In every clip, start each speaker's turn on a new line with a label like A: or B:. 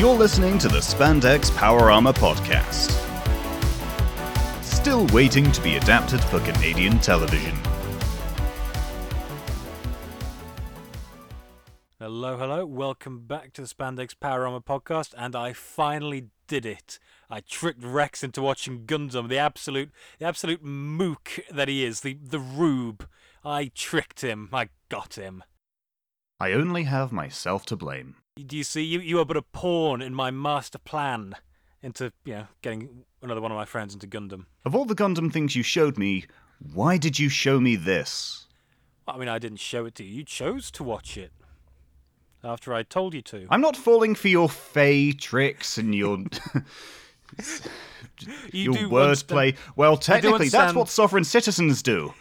A: You're listening to the Spandex Power Armor Podcast. Still waiting to be adapted for Canadian television.
B: Hello, hello. Welcome back to the Spandex Power Armor podcast, and I finally did it. I tricked Rex into watching Gundam, the absolute, the absolute mook that he is, the the rube. I tricked him. I got him.
A: I only have myself to blame.
B: Do you see? You you are but a pawn in my master plan into you know getting another one of my friends into Gundam.
A: Of all the Gundam things you showed me, why did you show me this?
B: I mean, I didn't show it to you. You chose to watch it after I told you to.
A: I'm not falling for your fey tricks and your
B: You
A: your wordplay. Well, technically, that's what sovereign citizens do.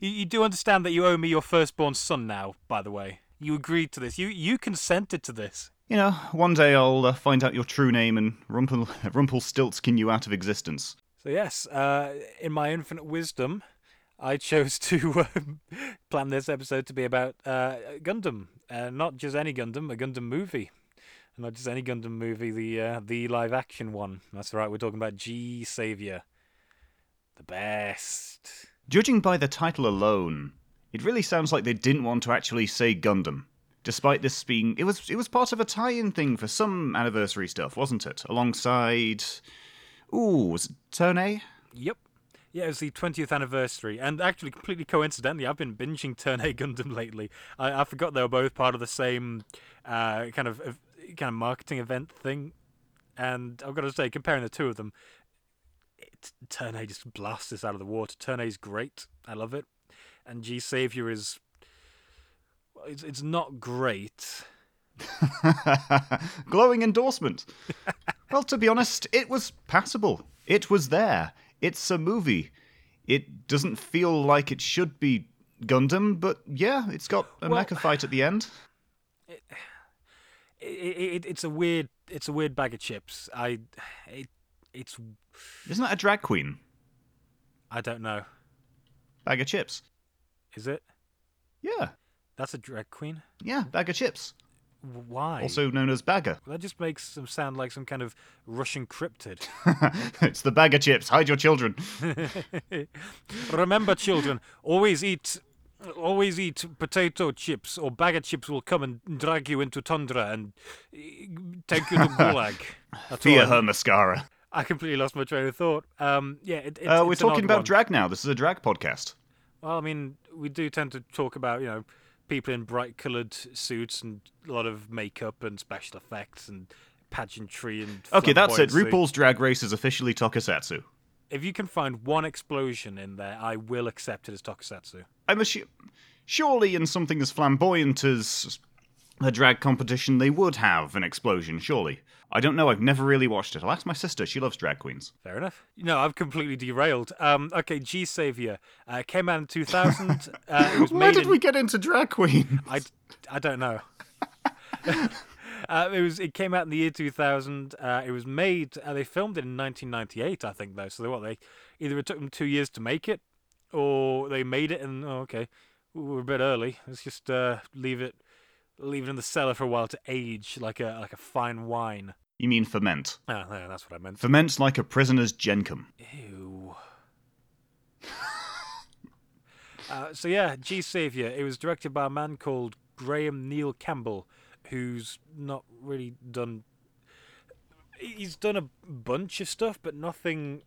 B: You, you do understand that you owe me your firstborn son now, by the way. You agreed to this. You you consented to this.
A: You know, one day I'll uh, find out your true name and Rumpel Rumpelstiltskin you out of existence.
B: So yes, uh, in my infinite wisdom, I chose to um, plan this episode to be about uh, Gundam, uh, not just any Gundam, a Gundam movie, and not just any Gundam movie, the uh, the live action one. That's right, we're talking about G-Saviour, the best.
A: Judging by the title alone, it really sounds like they didn't want to actually say Gundam. Despite this being, it was it was part of a tie-in thing for some anniversary stuff, wasn't it? Alongside, ooh, was it Turn A?
B: Yep. Yeah, it was the 20th anniversary, and actually, completely coincidentally, I've been binging Turn A Gundam lately. I, I forgot they were both part of the same uh, kind of kind of marketing event thing, and I've got to say, comparing the two of them, it, Turn A just blasts this out of the water. Turn A is great, I love it, and G-Saviour is it's it's not great.
A: Glowing endorsement. well, to be honest, it was passable. It was there. It's a movie. It doesn't feel like it should be Gundam, but yeah, it's got a
B: Well-
A: mecha fight at the end.
B: It, it, it's a weird it's a weird bag of chips. I it it's
A: Isn't that a drag queen?
B: I don't know.
A: Bag of chips.
B: Is it?
A: Yeah,
B: That's a drag queen.
A: yeah, bag of chips.
B: Why?
A: Also known as bagger.
B: that just makes them sound like some kind of Russian cryptid.
A: it's the bag of chips. Hide your children.
B: Remember, children, always eat, always eat potato chips, or bag of chips will come and drag you into tundra and take you to gulag.
A: Fear
B: I-
A: her mascara.
B: I completely lost my train of thought. Um, yeah, it, it's,
A: Uh, we're talking about
B: one.
A: drag now. This is a drag podcast.
B: Well, I mean, we do tend to talk about you know people in bright coloured suits and a lot of makeup and special effects and pageantry and.
A: Okay, that's it. RuPaul's Drag Race is officially tokusatsu.
B: If you can find one explosion in there, I will accept it as tokusatsu.
A: I'm assu- surely in something as flamboyant as a drag competition, they would have an explosion. Surely. I don't know. I've never really watched it. I'll ask my sister. She loves drag queens.
B: Fair enough. No, I've completely derailed. Um, okay, G-Saviour uh, came out in 2000. uh,
A: Where did
B: in-
A: we get into drag queen?
B: I, I don't know. uh, it was it came out in the year 2000. Uh, it was made. Uh, they filmed it in 1998, I think, though. So they, what they either it took them two years to make it, or they made it and oh, okay, we're a bit early. Let's just uh, leave it leave it in the cellar for a while to age like a like a fine wine.
A: You mean ferment?
B: Ah, yeah, that's what I meant.
A: Ferment like a prisoner's jenkum.
B: Ew. uh, so yeah, G-Saviour. It was directed by a man called Graham Neil Campbell, who's not really done. He's done a bunch of stuff, but nothing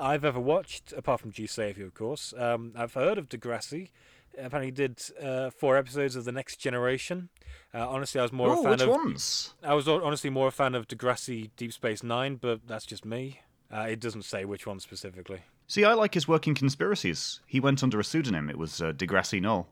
B: I've ever watched apart from G-Saviour, of course. Um, I've heard of Degrassi. Apparently, did uh, four episodes of The Next Generation. Uh, honestly, I was more a
A: Oh,
B: fan
A: which
B: of.
A: ones?
B: I was honestly more a fan of Degrassi Deep Space Nine, but that's just me. Uh, it doesn't say which one specifically.
A: See, I like his work in conspiracies. He went under a pseudonym. It was uh, Degrassi Null.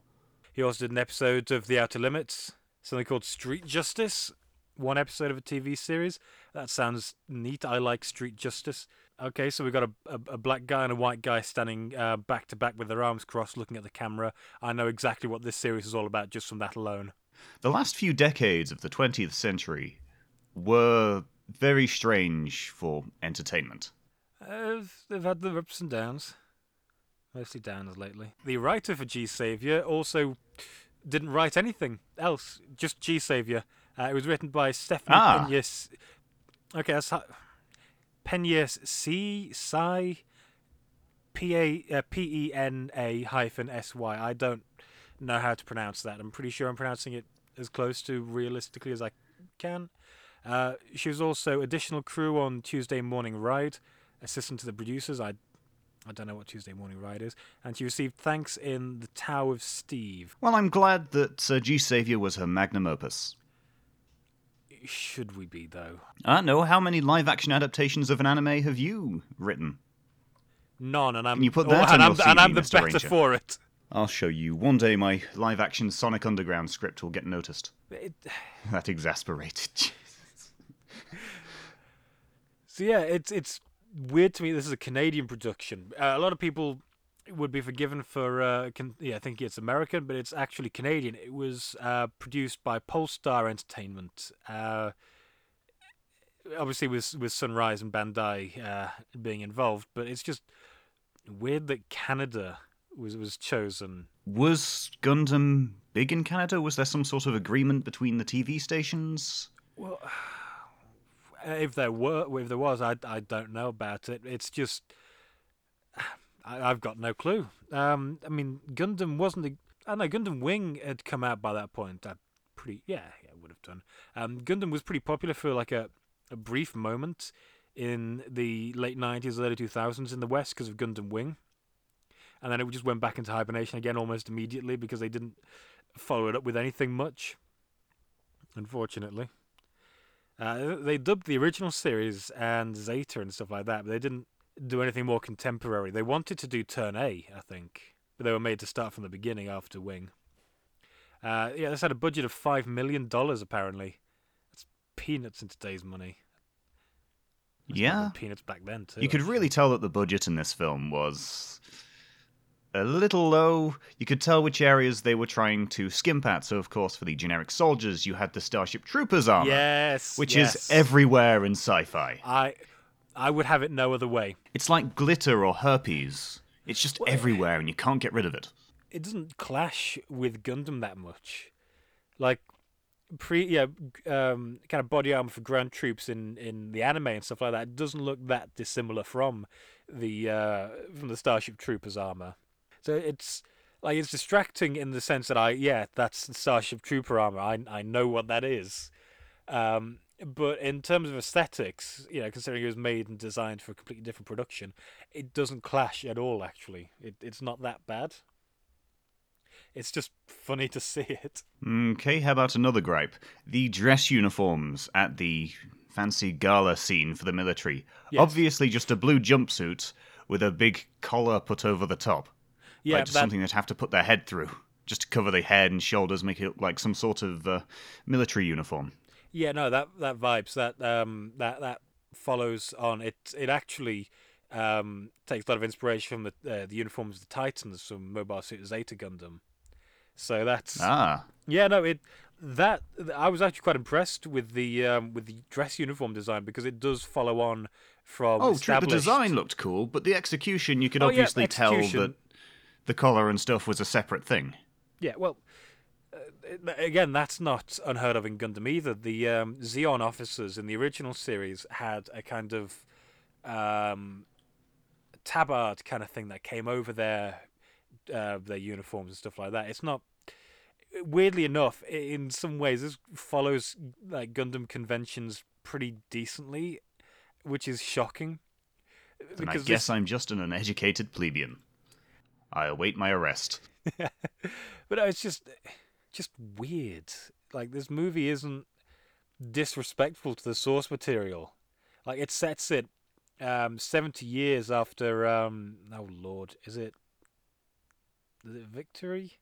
B: He also did an episode of The Outer Limits, something called Street Justice, one episode of a TV series. That sounds neat. I like Street Justice. Okay, so we've got a, a, a black guy and a white guy standing uh, back to back with their arms crossed looking at the camera. I know exactly what this series is all about just from that alone.
A: The last few decades of the 20th century were very strange for entertainment.
B: Uh, they've had their ups and downs. Mostly downs lately. The writer for G-Saviour also didn't write anything else, just G-Saviour. Uh, it was written by Stephanie
A: Ah.
B: Pinyas. Okay, that's how, Pena C Psi P A uh, P E N A hyphen S Y. I don't know how to pronounce that. I'm pretty sure I'm pronouncing it as close to realistically as I can. Uh, she was also additional crew on Tuesday Morning Ride, assistant to the producers. I I don't know what Tuesday Morning Ride is, and she received thanks in the Tao of Steve.
A: Well, I'm glad that Sir G. Savior was her magnum opus.
B: Should we be though?
A: I know. How many live action adaptations of an anime have you written?
B: None, and I'm
A: Can you put
B: oh,
A: that
B: and
A: on
B: I'm,
A: your
B: and I'm the
A: Mr.
B: better
A: Ranger?
B: for it.
A: I'll show you. One day my live action Sonic Underground script will get noticed.
B: it
A: That exasperated. Jesus.
B: So yeah, it's it's weird to me. This is a Canadian production. Uh, a lot of people would be forgiven for uh, can, yeah, I think it's American, but it's actually Canadian. It was uh, produced by Polestar Entertainment. Uh, obviously, with with Sunrise and Bandai uh, being involved, but it's just weird that Canada was was chosen.
A: Was Gundam big in Canada? Was there some sort of agreement between the TV stations?
B: Well, if there were, if there was, I, I don't know about it. It's just I, I've got no clue. Um, I mean, Gundam wasn't. A, I know Gundam Wing had come out by that point. I pretty yeah, yeah, would have done. Um, Gundam was pretty popular for like a, a brief moment in the late nineties, early two thousands in the West because of Gundam Wing, and then it just went back into hibernation again almost immediately because they didn't follow it up with anything much. Unfortunately. Uh, they dubbed the original series and Zeta and stuff like that, but they didn't do anything more contemporary. They wanted to do Turn A, I think, but they were made to start from the beginning after Wing. Uh, yeah, this had a budget of five million dollars apparently. That's peanuts in today's money. That's
A: Yeah.
B: peanuts back then too.
A: You could
B: actually.
A: really tell that the budget in this film was a little low. You could tell which areas they were trying to skimp at. So, of course, for the generic soldiers, you had the Starship Troopers armor,
B: Yes,
A: which
B: yes.
A: is everywhere in sci fi.
B: I, I would have it no other way.
A: It's like glitter or herpes. It's just everywhere and you can't get rid of it.
B: it doesn't clash with Gundam that much. Like pre yeah, um, kind of body armor for ground troops in, in the anime and stuff like that doesn't look that dissimilar from the uh, from the Starship Troopers armor. So it's like it's distracting in the sense that I yeah that's the Starship Trooper armor. I I know what that is. Um, but in terms of aesthetics, you know, considering it was made and designed for a completely different production, it doesn't clash at all. Actually, it, it's not that bad. It's just funny to see it.
A: Okay, how about another gripe? The dress uniforms at the fancy gala scene for the military.
B: Yes.
A: Obviously, just a blue jumpsuit with a big collar put over the top.
B: Yeah,
A: like just
B: that,
A: something they'd have to put their head through, just to cover the head and shoulders, make it look like some sort of uh, military uniform.
B: Yeah, no, that that vibes that um that that follows on. It it actually um takes a lot of inspiration from the uh, the uniforms of the Titans from Mobile Suit Zeta Gundam. So that's
A: Ah,
B: Yeah, no, it that I was actually quite impressed with the um, with the dress uniform design because it does follow on from
A: oh, true. The design looked cool, but the execution, you could
B: Oh, yeah,
A: obviously tell that the collar and stuff was a separate thing.
B: Yeah, well, again, that's not unheard of in Gundam either. The um, Zeon officers in the original series had a kind of um, tabard kind of thing that came over their uh, their uniforms and stuff like that. It's not. Weirdly enough, in some ways, this follows like Gundam conventions pretty decently, which is shocking.
A: And I guess
B: this...
A: I'm just an uneducated plebeian. I await my arrest.
B: but no, it's just just weird. Like this movie isn't disrespectful to the source material. Like it sets it um, seventy years after um, oh lord, is it is it Victory?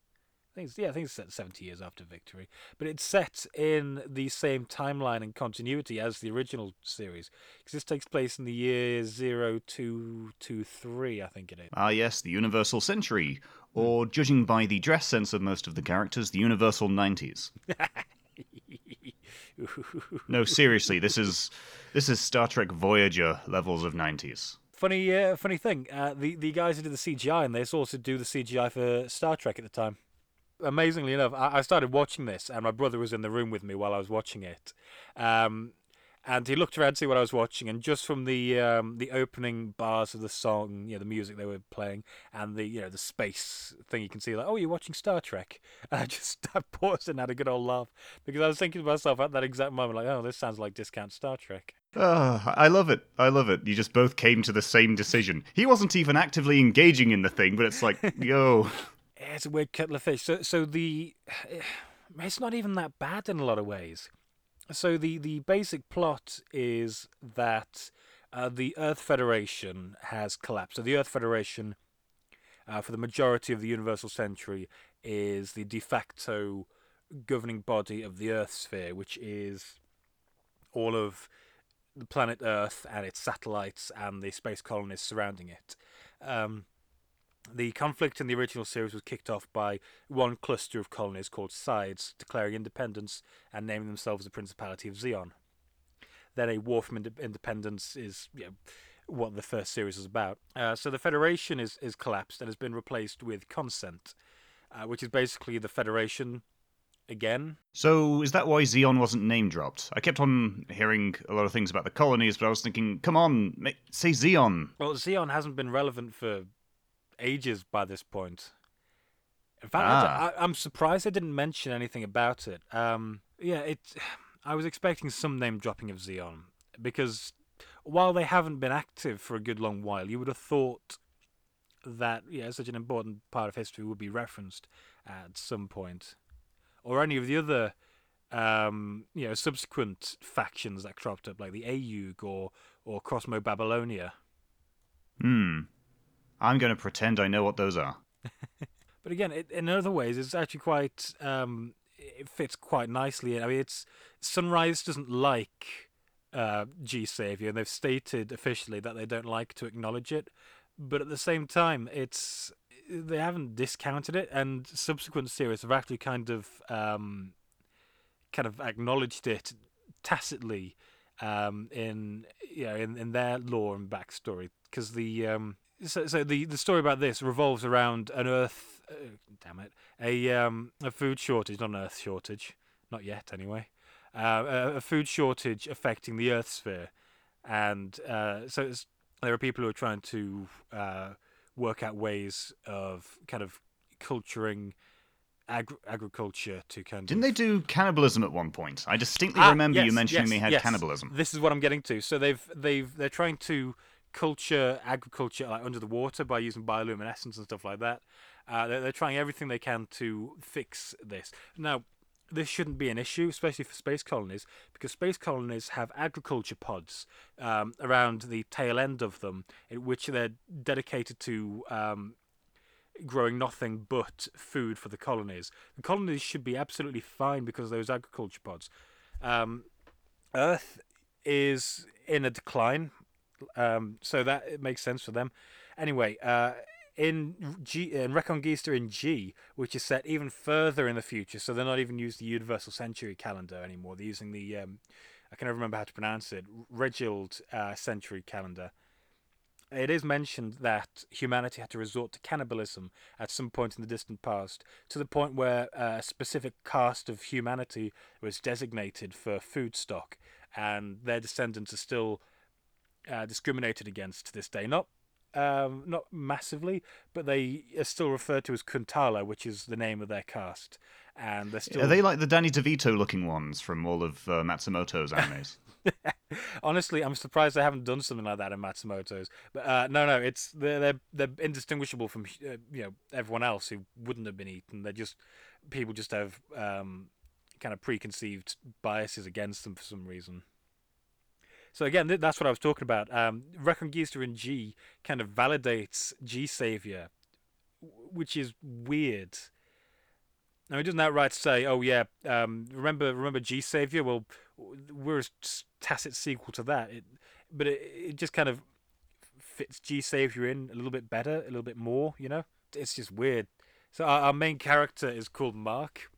B: I think yeah, I think it's set seventy years after Victory, but it's set in the same timeline and continuity as the original series because this takes place in the year zero two two three, I think it is.
A: Ah, yes, the Universal Century, or judging by the dress sense of most of the characters, the Universal 90s. No, seriously, this is this is Star Trek Voyager levels of 90s.
B: Funny, uh, funny thing. Uh, the the guys who did the CGI and they also do the CGI for Star Trek at the time. Amazingly enough, I, I started watching this, and my brother was in the room with me while I was watching it. Um, and he looked around to see what I was watching, and just from the um, the opening bars of the song, you know, the music they were playing, and the you know the space thing, you can see like, oh, you're watching Star Trek. And I just I paused and had a good old laugh because I was thinking to myself at that exact moment, like, oh, this sounds like discount Star Trek.
A: Oh, I love it. I love it. You just both came to the same decision. He wasn't even actively engaging in the thing, but it's like, yo.
B: It's a weird kettle of fish. So, so the it's not even that bad in a lot of ways. So the the basic plot is that uh, the Earth Federation has collapsed. So the Earth Federation, uh, for the majority of the Universal Century, is the de facto governing body of the Earth sphere, which is all of the planet Earth and its satellites and the space colonies surrounding it. Um, the conflict in the original series was kicked off by one cluster of colonies called Sides declaring independence and naming themselves the Principality of Zeon. Then a war from ind- independence is you know, what the first series is about. Uh, so the Federation is, is collapsed and has been replaced with Consent, uh, which is basically the Federation again.
A: So is that why Zeon wasn't name dropped? I kept on hearing a lot of things about the colonies, but I was thinking, come on, say Zeon.
B: Well, Zeon hasn't been relevant for ages by this point. In fact,
A: Ah.
B: I, am surprised they didn't mention anything about it. Um, yeah, it. I was expecting some name dropping of Zeon because while they haven't been active for a good long while, you would have thought that yeah, such an important part of history would be referenced at some point, or any of the other um, you know subsequent factions that cropped up, like the AEUG or or Cosmo Babylonia.
A: Hmm. I'm going to pretend I know what those are.
B: But again, it, in other ways, it's actually quite. Um, it fits quite nicely. I mean, it's Sunrise doesn't like uh, G-Saviour, and they've stated officially that they don't like to acknowledge it. But at the same time, it's they haven't discounted it, and subsequent series have actually kind of um, kind of acknowledged it tacitly um, in you know in, in their lore and backstory because the um, so, so the the story about this revolves around an Earth. Uh, damn it, a um a food shortage, not an Earth shortage, not yet anyway. Uh, a, a food shortage affecting the Earth sphere, and uh, so it's, there are people who are trying to uh, work out ways of kind of culturing agri- agriculture to kind
A: Didn't
B: of
A: they do cannibalism at one point? I distinctly
B: Ah,
A: remember you mentioning
B: yes,
A: they had
B: yes.
A: cannibalism.
B: This is what I'm getting to. So they've they've they're trying to culture agriculture like under the water by using bioluminescence and stuff like that. Uh, they're, they're trying everything they can to fix this. Now, this shouldn't be an issue, especially for space colonies, because space colonies have agriculture pods um, around the tail end of them, in which they're dedicated to um, growing nothing but food for the colonies. The colonies should be absolutely fine because of those agriculture pods. Um, Earth is in a decline, um, so that it makes sense for them. Anyway, uh, in G in Reconguista in G, which is set even further in the future, so they're not even using the Universal Century calendar anymore. They're using the um, I can never remember how to pronounce it, Regild uh, Century calendar. It is mentioned that humanity had to resort to cannibalism at some point in the distant past, to the point where uh, a specific caste of humanity was designated for food stock, and their descendants are still uh, discriminated against to this day. Not um, not massively, but they are still referred to as Kuntala, which is the name of their caste, and they're still.
A: Are they like the Danny DeVito looking ones from all of uh, Matsumoto's animes?
B: Honestly, I'm surprised they haven't done something like that in Matsumoto's. But uh, no, no, it's they're they're, they're indistinguishable from uh, you know everyone else who wouldn't have been eaten. They're just people just have um, kind of preconceived biases against them for some reason. So again, th- that's what I was talking about. Um, Reconguista in G kind of validates G-Saviour, which is weird. Now, it doesn't outright say, "Oh yeah, um, remember remember G-Saviour." Well, we're a tacit sequel to that. It, but it, it just kind of fits G-Saviour in a little bit better, a little bit more. You know, it's just weird. So our, our main character is called Mark,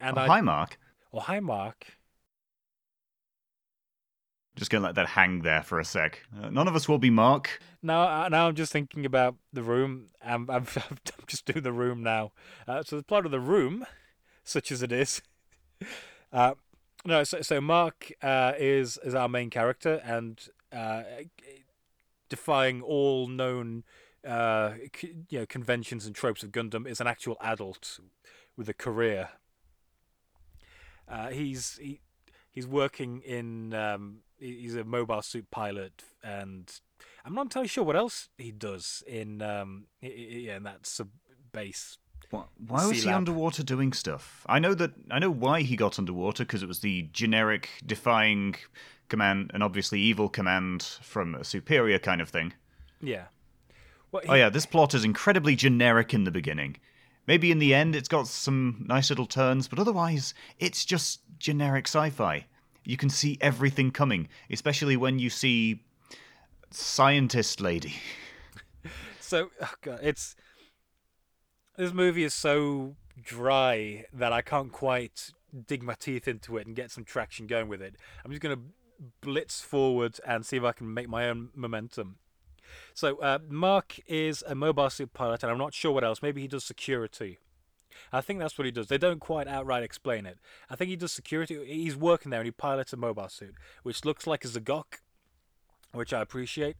B: and
A: oh,
B: I
A: hi, Mark.
B: oh hi Mark.
A: Just gonna let that hang there for a sec. Uh, none of us will be Mark.
B: Now, uh, now I'm just thinking about the room. I'm, I'm, I'm just doing the room now. Uh, so the plot of the room, such as it is, uh, No, so, so Mark uh, is is our main character and uh, defying all known c- you know conventions and tropes of Gundam is an actual adult with a career. He's he, he's working in um, he's a mobile suit pilot and I'm not entirely sure what else he does in um, yeah in that sub base.
A: Why, why was he underwater doing stuff? I know that I know why he got underwater because it was the generic defying command and obviously evil command from a superior kind of thing.
B: Yeah. Well,
A: Oh yeah, this plot is incredibly generic in the beginning. Maybe in the end it's got some nice little turns, but otherwise it's just generic sci-fi. You can see everything coming, especially when you see scientist lady.
B: So oh God, it's this movie is so dry that I can't quite dig my teeth into it and get some traction going with it. I'm just gonna blitz forward and see if I can make my own momentum. So uh, Mark is a mobile suit pilot, and I'm not sure what else. Maybe he does security. I think that's what he does. They don't quite outright explain it. I think he does security. He's working there and he pilots a mobile suit, which looks like a Z'Gok, which I appreciate.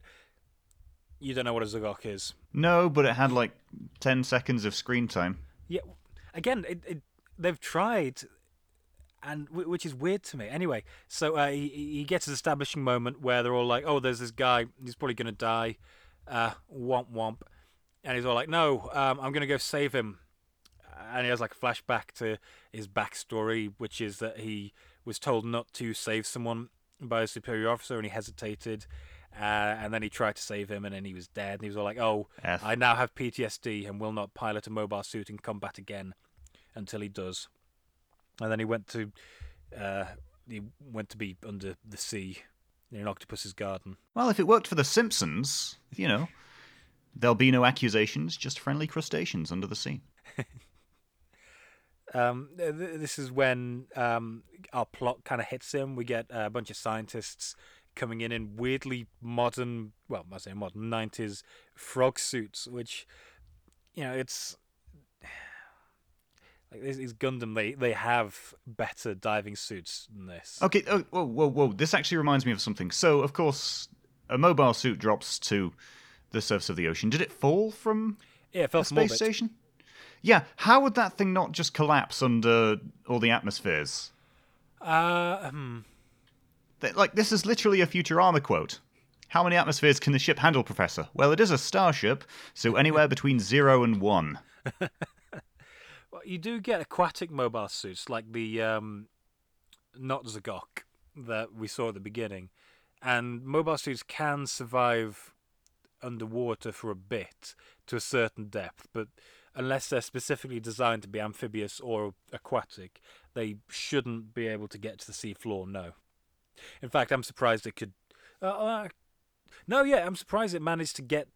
B: You don't know what a Z'Gok is.
A: No, but it had like 10 seconds of screen time.
B: Yeah, again, it, it, they've tried, and which is weird to me. Anyway, so uh, he he gets his establishing moment where they're all like, "Oh, there's this guy. He's probably gonna die." Uh, womp womp, and he's all like, "No, um, I'm gonna go save him." And he has like a flashback to his backstory, which is that he was told not to save someone by a superior officer, and he hesitated. Uh, and then he tried to save him, and then he was dead. And he was all like, "Oh. I now have PTSD and will not pilot a mobile suit in combat again until he does. And then he went to uh, he went to be under the sea in an octopus's garden.
A: Well, if it worked for The Simpsons, you know, there'll be no accusations, just friendly crustaceans under the sea.
B: Um, th- th- this is when um, our plot kind of hits him. We get a bunch of scientists coming in in weirdly modern, well, I say modern '90s frog suits, which you know it's like these these Gundam. They they have better diving suits than this.
A: Okay, oh, whoa, whoa, whoa. This actually reminds me of something. So, of course, a mobile suit drops to the surface of the ocean. Did it fall from
B: Yeah, it fell
A: a
B: from
A: space
B: orbit.
A: station? Yeah, how would that thing not just collapse under all the atmospheres?
B: Uh, hmm.
A: Like, this is literally a Futurama quote. How many atmospheres can the ship handle, Professor? Well, it is a starship, so anywhere between zero and one.
B: Well, you do get aquatic mobile suits like the um, not Z'Gok that we saw at the beginning, and mobile suits can survive underwater for a bit to a certain depth, but unless they're specifically designed to be amphibious or aquatic, they shouldn't be able to get to the seafloor. No. In fact, I'm surprised it could. Uh, uh, no, yeah, I'm surprised it managed to get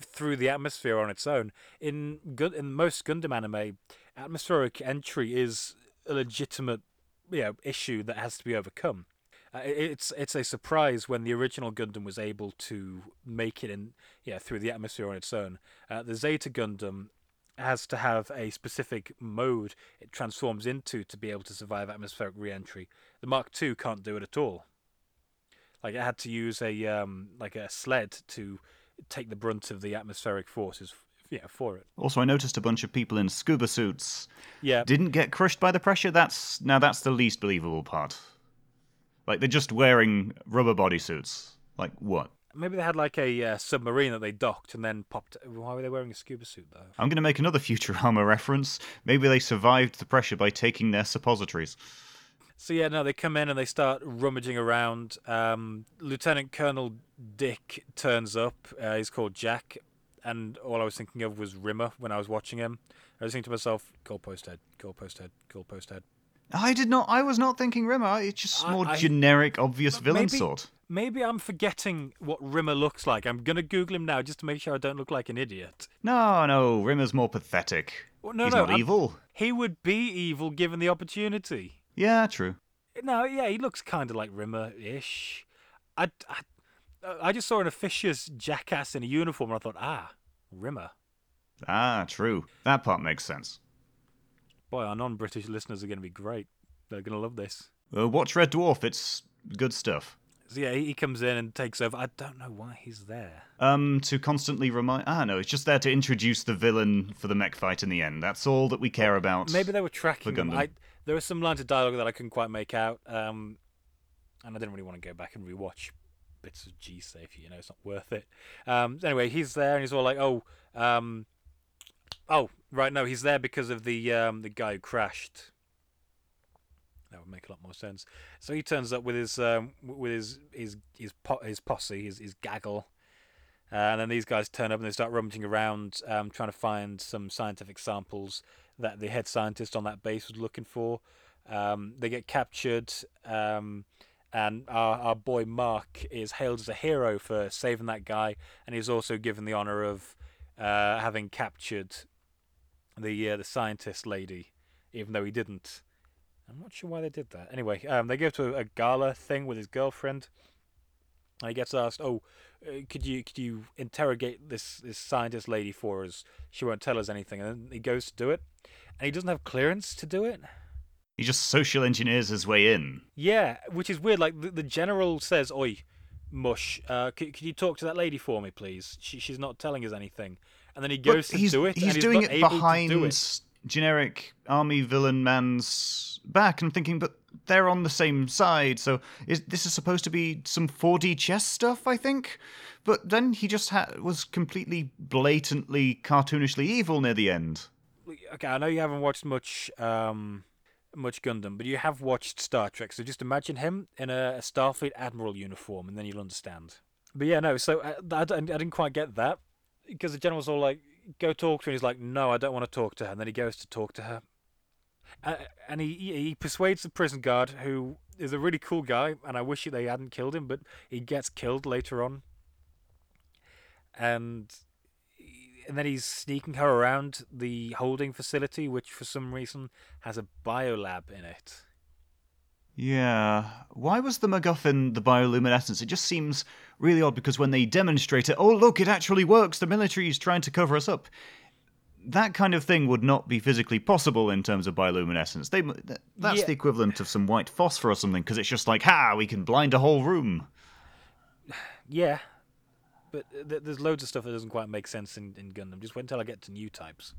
B: through the atmosphere on its own. In Gun- in most Gundam anime, atmospheric entry is a legitimate you know, issue that has to be overcome. Uh, it's it's a surprise when the original Gundam was able to make it in yeah through the atmosphere on its own. Uh, the Zeta Gundam has to have a specific mode it transforms into to be able to survive atmospheric re-entry. The Mark II can't do it at all. Like it had to use a um like a sled to take the brunt of the atmospheric forces yeah for it.
A: Also, I noticed a bunch of people in scuba suits
B: Yeah.
A: didn't get crushed by the pressure. That's now that's the least believable part. Like they're just wearing rubber bodysuits. Like what?
B: Maybe they had like a uh, submarine that they docked and then popped. Why were they wearing a scuba suit though?
A: I'm going to make another Futurama reference. Maybe they survived the pressure by taking their suppositories.
B: So yeah, no, they come in and they start rummaging around. Um, Lieutenant Colonel Dick turns up. Uh, he's called Jack, and all I was thinking of was Rimmer when I was watching him. I was thinking to myself, goalpost head, goalpost head, goalpost head.
A: I did not. I was not thinking Rimmer. It's just
B: I-
A: more
B: I-
A: generic, obvious villain
B: maybe-
A: sort.
B: Maybe I'm forgetting what Rimmer looks like. I'm gonna Google him now just to make sure I don't look like an idiot.
A: No, no, Rimmer's more pathetic.
B: Well, no,
A: He's
B: no,
A: not
B: I'm-
A: evil.
B: He would be evil given the opportunity.
A: Yeah, true.
B: No, yeah, he looks kind of like Rimmer-ish. I, I, I just saw an officious jackass in a uniform, and I thought, ah, Rimmer.
A: Ah, true. That part makes sense.
B: Boy, our non-British listeners are going to be great. They're going to love this.
A: Uh, watch Red Dwarf. It's good stuff.
B: So yeah, he comes in and takes over. I don't know why he's there.
A: Um, to constantly remind. Ah, no, it's just there to introduce the villain for the mech fight in the end. That's all that we care about.
B: Maybe they were tracking him.
A: Gundam.
B: I, there were some lines of dialogue that I couldn't quite make out, um, and I didn't really want to go back and rewatch bits of G Safe. You know, it's not worth it. Um, anyway, he's there and he's all like, "Oh, um, oh, right, no, he's there because of the um, the guy who crashed." That would make a lot more sense. So he turns up with his um, with his his his, po- his posse, his his gaggle, uh, and then these guys turn up and they start rummaging around, um, trying to find some scientific samples that the head scientist on that base was looking for. Um, they get captured, um, and our, our boy Mark is hailed as a hero for saving that guy, and he's also given the honor of uh, having captured the uh, the scientist lady, even though he didn't. I'm not sure why they did that. Anyway, um, they go to a gala thing with his girlfriend. And he gets asked, "Oh, uh, could you could you interrogate this this scientist lady for us? She won't tell us anything." And then he goes to do it, and he doesn't have clearance to do it.
A: He just social engineers his way in.
B: Yeah, which is weird. Like the, the general says, "Oi, mush, uh, could, could you talk to that lady for me, please? She, she's not telling us anything." And then he
A: But
B: goes to
A: he's,
B: do it.
A: He's
B: and
A: doing
B: he's not
A: it
B: able to
A: behind
B: do it.
A: generic army villain man's back and thinking, but they're on the same side, so is this is supposed to be some 4D chess stuff, I think? But then he just ha- was completely blatantly cartoonishly evil near the end.
B: okay, I know you haven't watched much um much Gundam, but you have watched Star Trek. So just imagine him in a, a Starfleet admiral uniform, and then you'll understand. But yeah, no. So uh, I, I, I didn't quite get that because the general's all like, "Go talk to her." And he's like, "No, I don't want to talk to her." And then he goes to talk to her, uh, and he he persuades the prison guard, who is a really cool guy, and I wish they hadn't killed him, but he gets killed later on. And and then he's sneaking her around the holding facility, which for some reason has a biolab in it.
A: Yeah. Why was the MacGuffin the bioluminescence? It just seems really odd because when they demonstrate it, oh, look, it actually works. The military is trying to cover us up. That kind of thing would not be physically possible in terms of bioluminescence. They, that's
B: Yeah.
A: the equivalent of some white phosphor or something because it's just like, ha, we can blind a whole room.
B: Yeah, but th- there's loads of stuff that doesn't quite make sense in, in Gundam. Just wait until I get to new types.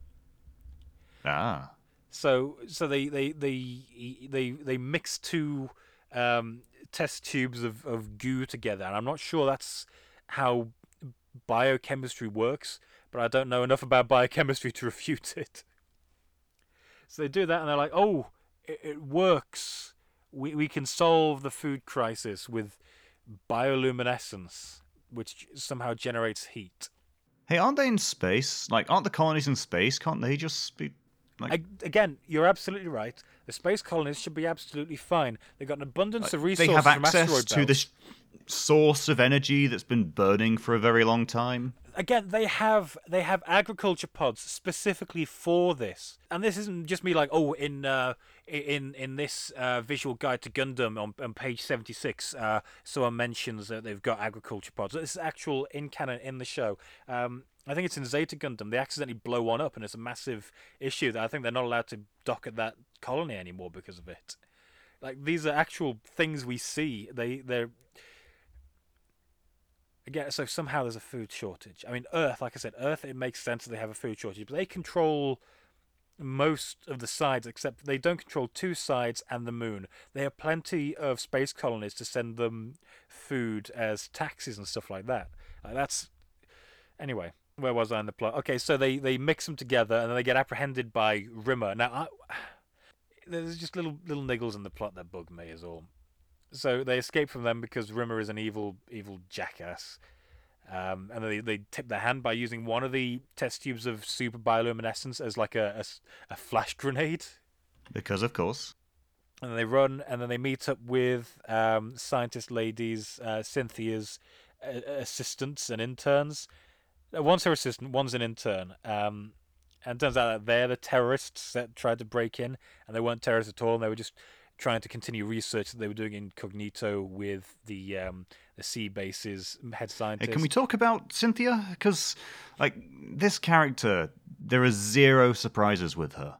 A: Ah.
B: So so they they they they they mix two um, test tubes of, of goo together, and I'm not sure that's how biochemistry works, but I don't know enough about biochemistry to refute it. So they do that, and they're like, "Oh, it, it works. We we can solve the food crisis with bioluminescence, which somehow generates heat."
A: Hey, aren't they in space? Like, aren't the colonies in space? Can't they just be. Like,
B: Ag- Again, you're absolutely right. The space colonists should be absolutely fine. They've got an abundance of resources.
A: they have
B: from
A: access to this source of energy that's been burning for a very long time.
B: Again, they have they have agriculture pods specifically for this, and this isn't just me like oh in uh, in in this uh, visual guide to Gundam on, on page seventy six, uh, someone mentions that they've got agriculture pods. This is actual in canon in the show. Um, I think it's in Zeta Gundam. They accidentally blow one up, and it's a massive issue that I think they're not allowed to dock at that colony anymore because of it. Like these are actual things we see. They they're again. So somehow there's a food shortage. I mean, Earth, like I said, Earth. It makes sense that they have a food shortage, but they control most of the sides except they don't control two sides and the moon. They have plenty of space colonies to send them food as taxes and stuff like that. Like that's anyway. Where was I in the plot? Okay, so they they mix them together and then they get apprehended by Rimmer. Now, I, there's just little little niggles in the plot that bug me is all. So they escape from them because Rimmer is an evil evil jackass. Um, and they, they tip their hand by using one of the test tubes of super bioluminescence as like a a flash grenade.
A: Because, of course.
B: And they run, and then they meet up with um, scientist ladies, uh, Cynthia's uh, assistants and interns. Uh, One's her assistant, one's an intern. Um, and it turns out that they're the terrorists that tried to break in, and they weren't terrorists at all. And they were just trying to continue research that they were doing incognito with the um, the sea base's head
A: Hey,
B: scientist.
A: can we talk about Cynthia? Because, like, this character, there are zero surprises with her.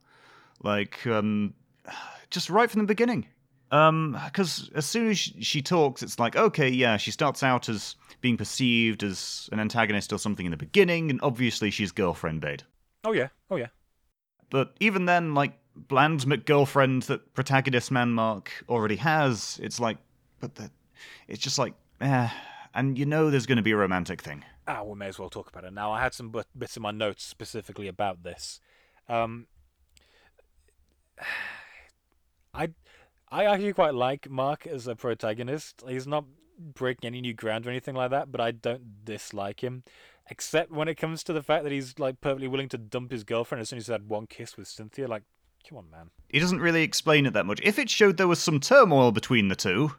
A: Like, um, just right from the beginning. Um, because as soon as she, talks, it's like, okay, yeah, she starts out as being perceived as an antagonist or something in the beginning, and obviously she's girlfriend bait.
B: Oh yeah, oh yeah.
A: But even then, like bland McGirlfriend that protagonist man Mark already has, it's like, but that, it's just like, eh. And you know, there's going to be a romantic thing.
B: Ah, we may as well talk about it now. I had some bits in my notes specifically about this. Um, I I actually quite like Mark as a protagonist. He's not breaking any new ground or anything like that, but I don't dislike him. Except when it comes to the fact that he's like perfectly willing to dump his girlfriend as soon as he's had one kiss with Cynthia. Like, come on, man.
A: He doesn't really explain it that much. If it showed there was some turmoil between the two,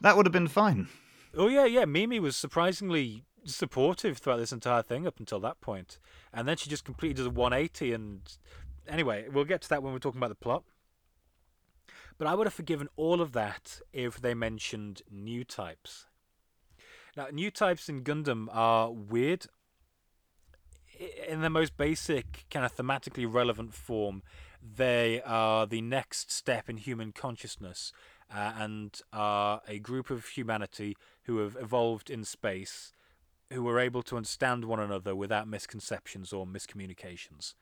A: that would have been fine.
B: Oh yeah, yeah. Mimi was surprisingly supportive throughout this entire thing up until that point, and then she just completely does a 180. And anyway, we'll get to that when we're talking about the plot. But I would have forgiven all of that if they mentioned new types. Now, new types in Gundam are weird. In the most basic, kind of thematically relevant form, they are the next step in human consciousness uh, and are a group of humanity who have evolved in space who are able to understand one another without misconceptions or miscommunications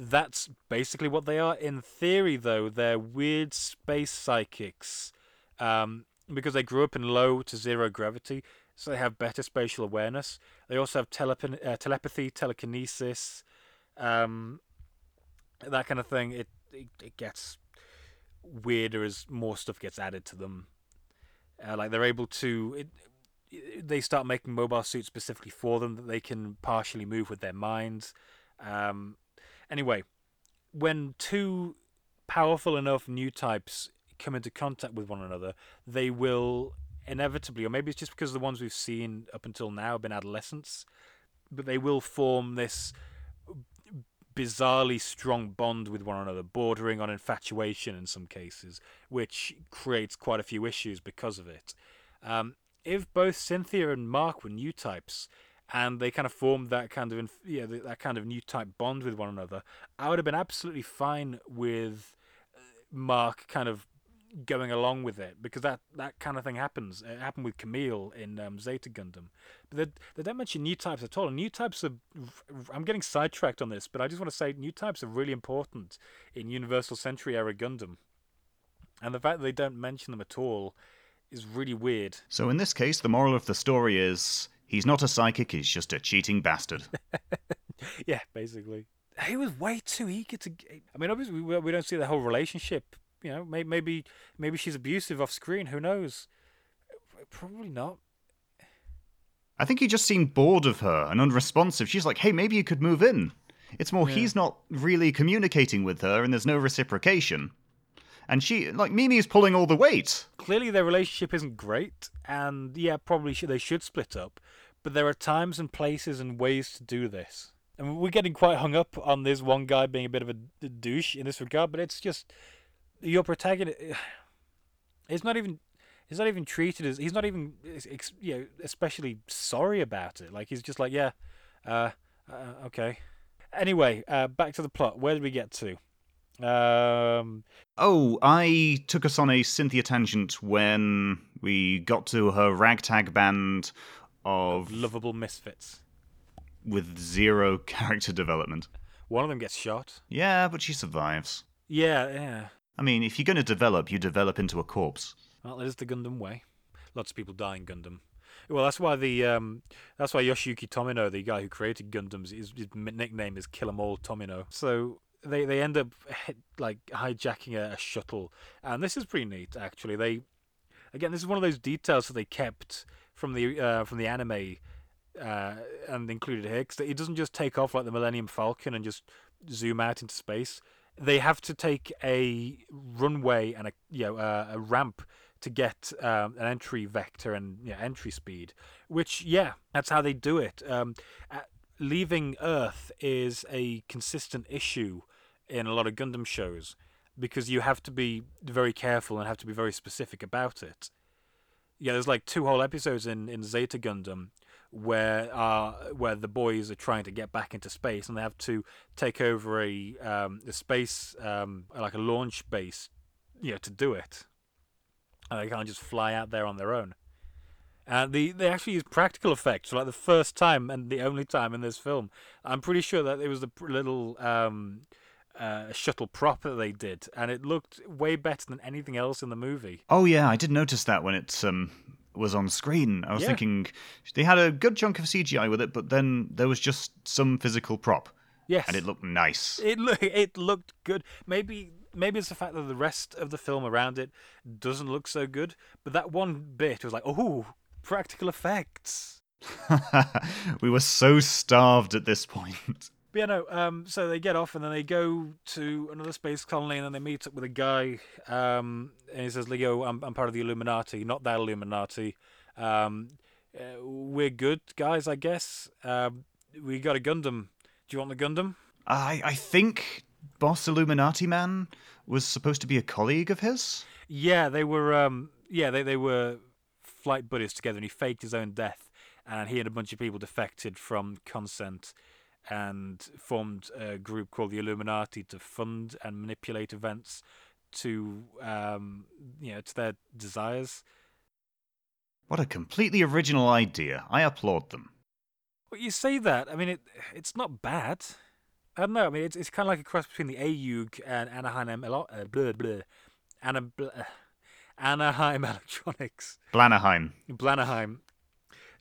B: that's basically what they are. In theory, though, they're weird space psychics um, because they grew up in low to zero gravity, so they have better spatial awareness. They also have telep- uh, telepathy, telekinesis, um, that kind of thing. It, it, it gets weirder as more stuff gets added to them. Uh, like they're able to. It, they start making mobile suits specifically for them that they can partially move with their minds. Um, Anyway, when two powerful enough new types come into contact with one another, they will inevitably, or maybe it's just because the ones we've seen up until now have been adolescents, but they will form this bizarrely strong bond with one another, bordering on infatuation in some cases, which creates quite a few issues because of it. Um, if both Cynthia and Mark were new types, and they kind of formed that kind of yeah that kind of new type bond with one another. I would have been absolutely fine with uh, Mark kind of going along with it because that that kind of thing happens. It happened with Kamille in um, Zeta Gundam, but they, they don't mention new types at all. And new types are. I'm getting sidetracked on this, but I just want to say new types are really important in Universal Century era Gundam, and the fact that they don't mention them at all is really weird.
A: So in this case, the moral of the story is He's not a psychic, he's just a cheating bastard.
B: yeah, basically. He was way too eager to. I mean, obviously, we, we don't see the whole relationship. You know, maybe maybe she's abusive off screen. Who knows? Probably not.
A: I think he just seemed bored of her and unresponsive. She's like, "Hey, maybe you could move in." It's more yeah. he's not really communicating with her, and there's no reciprocation. And she, like Mimi, is pulling all the weight.
B: Clearly, their relationship isn't great, and yeah, probably should, they should split up but there are times and places and ways to do this. And we're getting quite hung up on this one guy being a bit of a douche in this regard, but it's just your protagonist. He's not even. He's not even treated as. He's not even, you know, especially sorry about it. Like he's just like, yeah, uh, uh okay. Anyway, uh, back to the plot. Where did we get to? Um.
A: Oh, I took us on a Cynthia tangent when we got to her ragtag band of
B: lovable misfits
A: with zero character development.
B: One of them gets shot.
A: Yeah, but she survives.
B: Yeah, yeah.
A: I mean, if you're going to develop, you develop into a corpse.
B: Well, that is the Gundam way. Lots of people die in Gundam. Well, that's why the um, that's why Yoshiyuki Tomino, the guy who created Gundams, his, his nickname is Kill 'Em All Tomino. So they they end up like hijacking a, a shuttle, and this is pretty neat actually. They again, this is one of those details that they kept from the uh, from the anime uh, and included here because it doesn't just take off like the Millennium Falcon and just zoom out into space. They have to take a runway and a you know uh, a ramp to get um, an entry vector and yeah, entry speed. Which yeah, that's how they do it. Um, leaving Earth is a consistent issue in a lot of Gundam shows because you have to be very careful and have to be very specific about it yeah, there's like two whole episodes in, in Zeta Gundam where uh where the boys are trying to get back into space and they have to take over a um a space um like a launch base you know, to do it. And they can't just fly out there on their own. And the they actually use practical effects for like the first time and the only time in this film. I'm pretty sure that it was the little um, uh, shuttle prop that they did, and it looked way better than anything else in the movie.
A: Oh yeah, I did notice that when it um, was on screen. I was
B: Yeah.
A: thinking they had a good chunk of CGI with it, but then there was just some physical prop,
B: Yes,
A: and it looked nice.
B: It look it looked good. Maybe maybe it's the fact that the rest of the film around it doesn't look so good, but that one bit was like, oh, practical effects.
A: we were so starved at this point.
B: But yeah, no. Um, so they get off and then they go to another space colony and then they meet up with a guy. Um, and he says, "Leo, I'm I'm part of the Illuminati, not that Illuminati. Um, uh, we're good guys, I guess. Um, we got a Gundam. Do you want the Gundam?"
A: I I think Boss Illuminati Man was supposed to be a colleague of his.
B: Yeah, they were. Um, yeah, they they were flight buddies together, and he faked his own death. And he and a bunch of people defected from Consent and formed a group called the Illuminati to fund and manipulate events to, um, you know, to their desires.
A: What a completely original idea. I applaud them.
B: Well, you say that. I mean, it it's not bad. I don't know. I mean, it's it's kind of like a cross between the AEUG and Anaheim, Elo- uh, blah, blah, Ana, blah, Anaheim Electronics.
A: Blanaheim.
B: Blanaheim.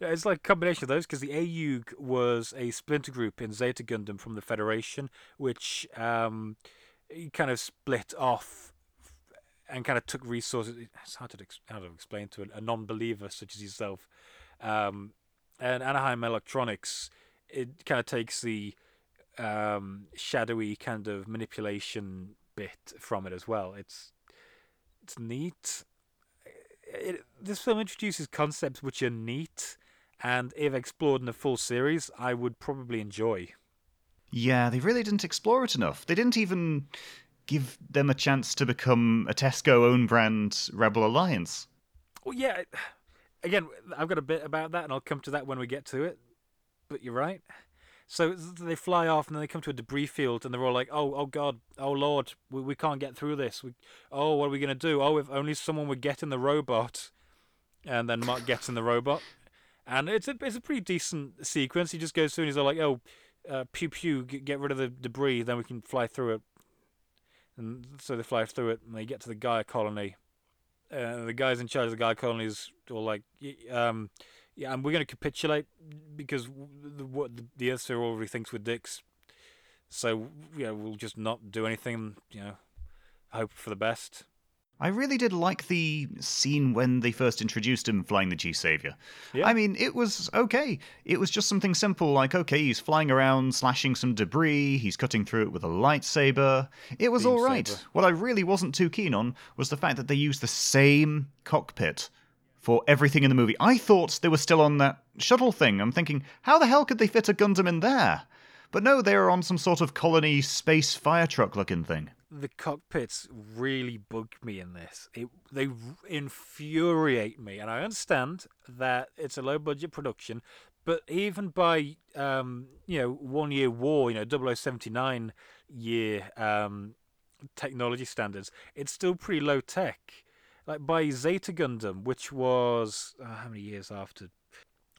B: It's like a combination of those because the AEUG was a splinter group in Zeta Gundam from the Federation, which um, kind of split off and kind of took resources. It's hard to, how to explain to a, a non-believer such as yourself. Um, and Anaheim Electronics, it kind of takes the um, shadowy kind of manipulation bit from it as well. It's it's neat. It, this film introduces concepts which are neat, and if explored in a full series, I would probably enjoy.
A: Yeah, they really didn't explore it enough. They didn't even give them a chance to become a Tesco own brand Rebel Alliance.
B: Well, yeah. Again, I've got a bit about that, and I'll come to that when we get to it. But you're right. So they fly off, and then they come to a debris field, and they're all like, "Oh, oh God, oh Lord, we, we can't get through this. We, oh, what are we gonna do? Oh, if only someone would get in the robot." And then Mark gets in the robot, and it's a it's a pretty decent sequence. He just goes through, and he's all like, "Oh, uh, pew pew, get rid of the debris, then we can fly through it." And so they fly through it, and they get to the Gaia colony, uh, the guys in charge of the Gaia colony is all like, um, "Yeah, and we're going to capitulate because the, what the, the Earth already thinks we're dicks. So yeah, we'll just not do anything. You know, hope for the best."
A: I really did like the scene when they first introduced him flying the G-Saviour.
B: Yeah.
A: I mean, it was okay. It was just something simple like, okay, he's flying around, slashing some debris, he's cutting through it with a lightsaber. It was
B: Beam
A: all right.
B: saber.
A: What I really wasn't too keen on was the fact that they used the same cockpit for everything in the movie. I thought they were still on that shuttle thing. I'm thinking, how the hell could they fit a Gundam in there? But no, they were on some sort of colony space fire truck looking thing.
B: The cockpits really bug me in this. It they infuriate me, and I understand that it's a low budget production, but even by um, you know one year war, you know 0079 year um, technology standards, it's still pretty low tech. Like by Zeta Gundam, which was uh, how many years after?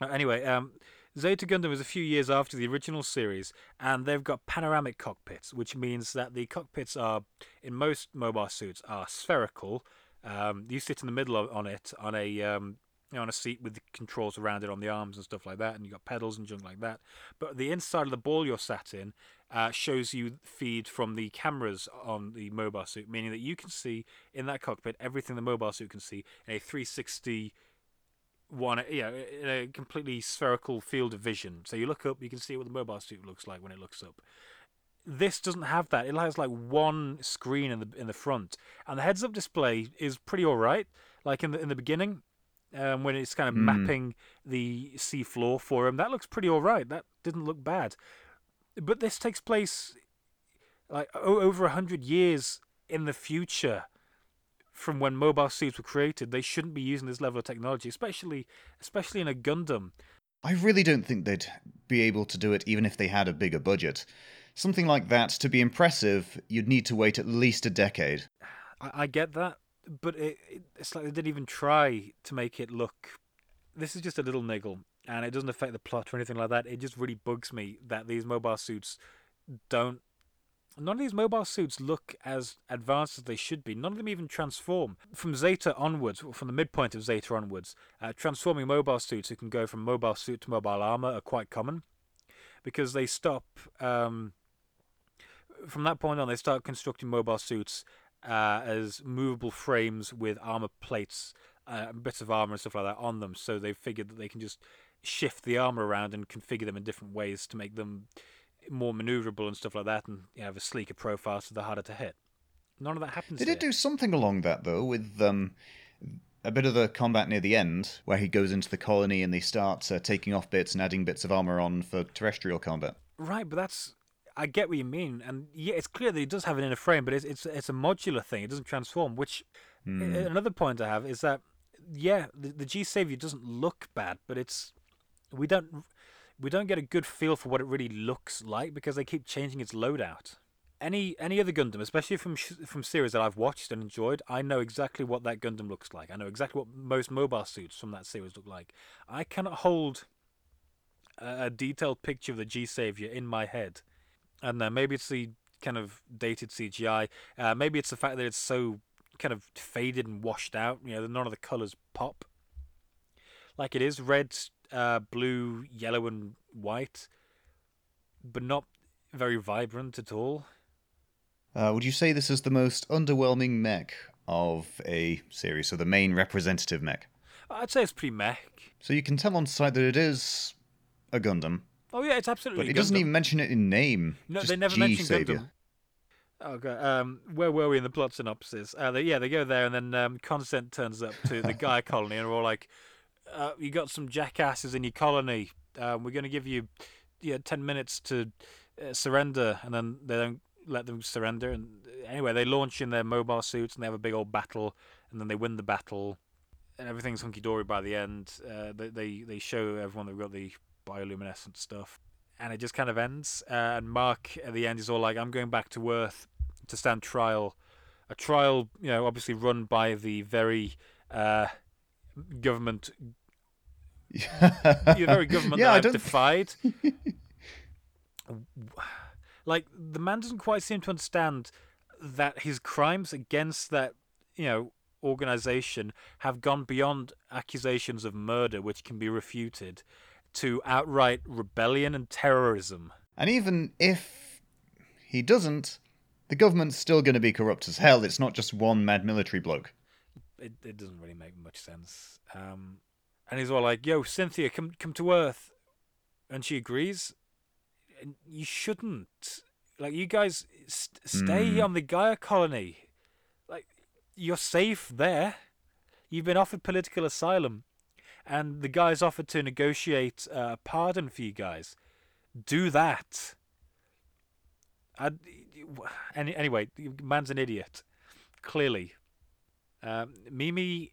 B: Anyway, um, Zeta Gundam is a few years after the original series, and they've got panoramic cockpits, which means that the cockpits are, in most mobile suits, are spherical. Um, you sit in the middle of, on it on a um, on a seat with the controls around it on the arms and stuff like that, and you've got pedals and junk like that. But the inside of the ball you're sat in uh, shows you feed from the cameras on the mobile suit, meaning that you can see in that cockpit everything the mobile suit can see in a 360 one you know in a completely spherical field of vision. So you look up you can see what the mobile suit looks like when it looks up. This doesn't have that. It has like one screen in the in the front. And the heads up display is pretty all right. Like in the in the beginning um, when it's kind of
A: Hmm.
B: mapping the sea floor for him that looks pretty all right. That didn't look bad. But this takes place like over a hundred years in the future from when mobile suits were created. They shouldn't be using this level of technology, especially especially in a Gundam.
A: I really don't think they'd be able to do it even if they had a bigger budget. Something like that, to be impressive, you'd need to wait at least a decade.
B: I, I get that, but it, it, it's like they didn't even try to make it look. This is just a little niggle, and it doesn't affect the plot or anything like that. It just really bugs me that these mobile suits don't. None of these mobile suits look as advanced as they should be. None of them even transform. From Zeta onwards, from the midpoint of Zeta onwards, uh, transforming mobile suits who can go from mobile suit to mobile armor are quite common because they stop. Um, from that point on, they start constructing mobile suits uh, as movable frames with armor plates, uh, bits of armor and stuff like that on them. So they figured that they can just shift the armor around and configure them in different ways to make them more maneuverable and stuff like that, and you have a sleeker profile so they're harder to hit. None of that happens.
A: They
B: here.
A: did do something along that though, with um, a bit of the combat near the end, where he goes into the colony and they start uh, taking off bits and adding bits of armor on for terrestrial combat.
B: Right, but that's I get what you mean, and yeah, it's clear that he does have an inner frame, but it's it's it's a modular thing. It doesn't transform. Which
A: Hmm.
B: another point I have is that yeah, the, the G-Saviour doesn't look bad, but it's we don't we don't get a good feel for what it really looks like because they keep changing its loadout. Any any other Gundam, especially from from series that I've watched and enjoyed, I know exactly what that Gundam looks like. I know exactly what most mobile suits from that series look like. I cannot hold a, a detailed picture of the G-Saviour in my head and uh, maybe it's the kind of dated CGI. Uh, maybe it's the fact that it's so kind of faded and washed out. You know, none of the colors pop. Like it is red, uh, blue, yellow, and white, but not very vibrant at all.
A: Uh, would you say this is the most underwhelming mech of a series, so the main representative mech?
B: I'd say it's pretty meh.
A: So you can tell on sight that it is a Gundam,
B: Oh yeah, it's absolutely.
A: but it doesn't even mention it in name.
B: No, they never
A: G
B: mention
A: Savior.
B: Gundam. Okay, um, where were we in the plot synopsis? Uh, they, yeah, they go there, and then um, Consent turns up to the Gaia colony, and we're all like, uh, "You got some jackasses in your colony. Um, we're going to give you, yeah, ten minutes to uh, surrender." And then they don't let them surrender. And anyway, they launch in their mobile suits, and they have a big old battle, and then they win the battle, and everything's hunky dory by the end. Uh, they, they they show everyone they've got the bioluminescent stuff and it just kind of ends. Uh, and Mark at the end is all like, "I'm going back to Earth to stand trial, a trial, you know, obviously run by the very uh, government, the very government
A: yeah,
B: that I've defied." like the man doesn't quite seem to understand that his crimes against that, you know, organization have gone beyond accusations of murder, which can be refuted, to outright rebellion and terrorism.
A: And even if he doesn't, the government's still going to be corrupt as hell. It's not just one mad military bloke.
B: It, it doesn't really make much sense. Um, and he's all like, "Yo, Cynthia, come come to Earth," and she agrees. And you shouldn't. Like, you guys st- stay
A: Hmm.
B: on the Gaia colony. Like, you're safe there. You've been offered political asylum, and the guy's offered to negotiate a pardon for you guys. Do that. I, any, anyway, man's an idiot. Clearly. Um, Mimi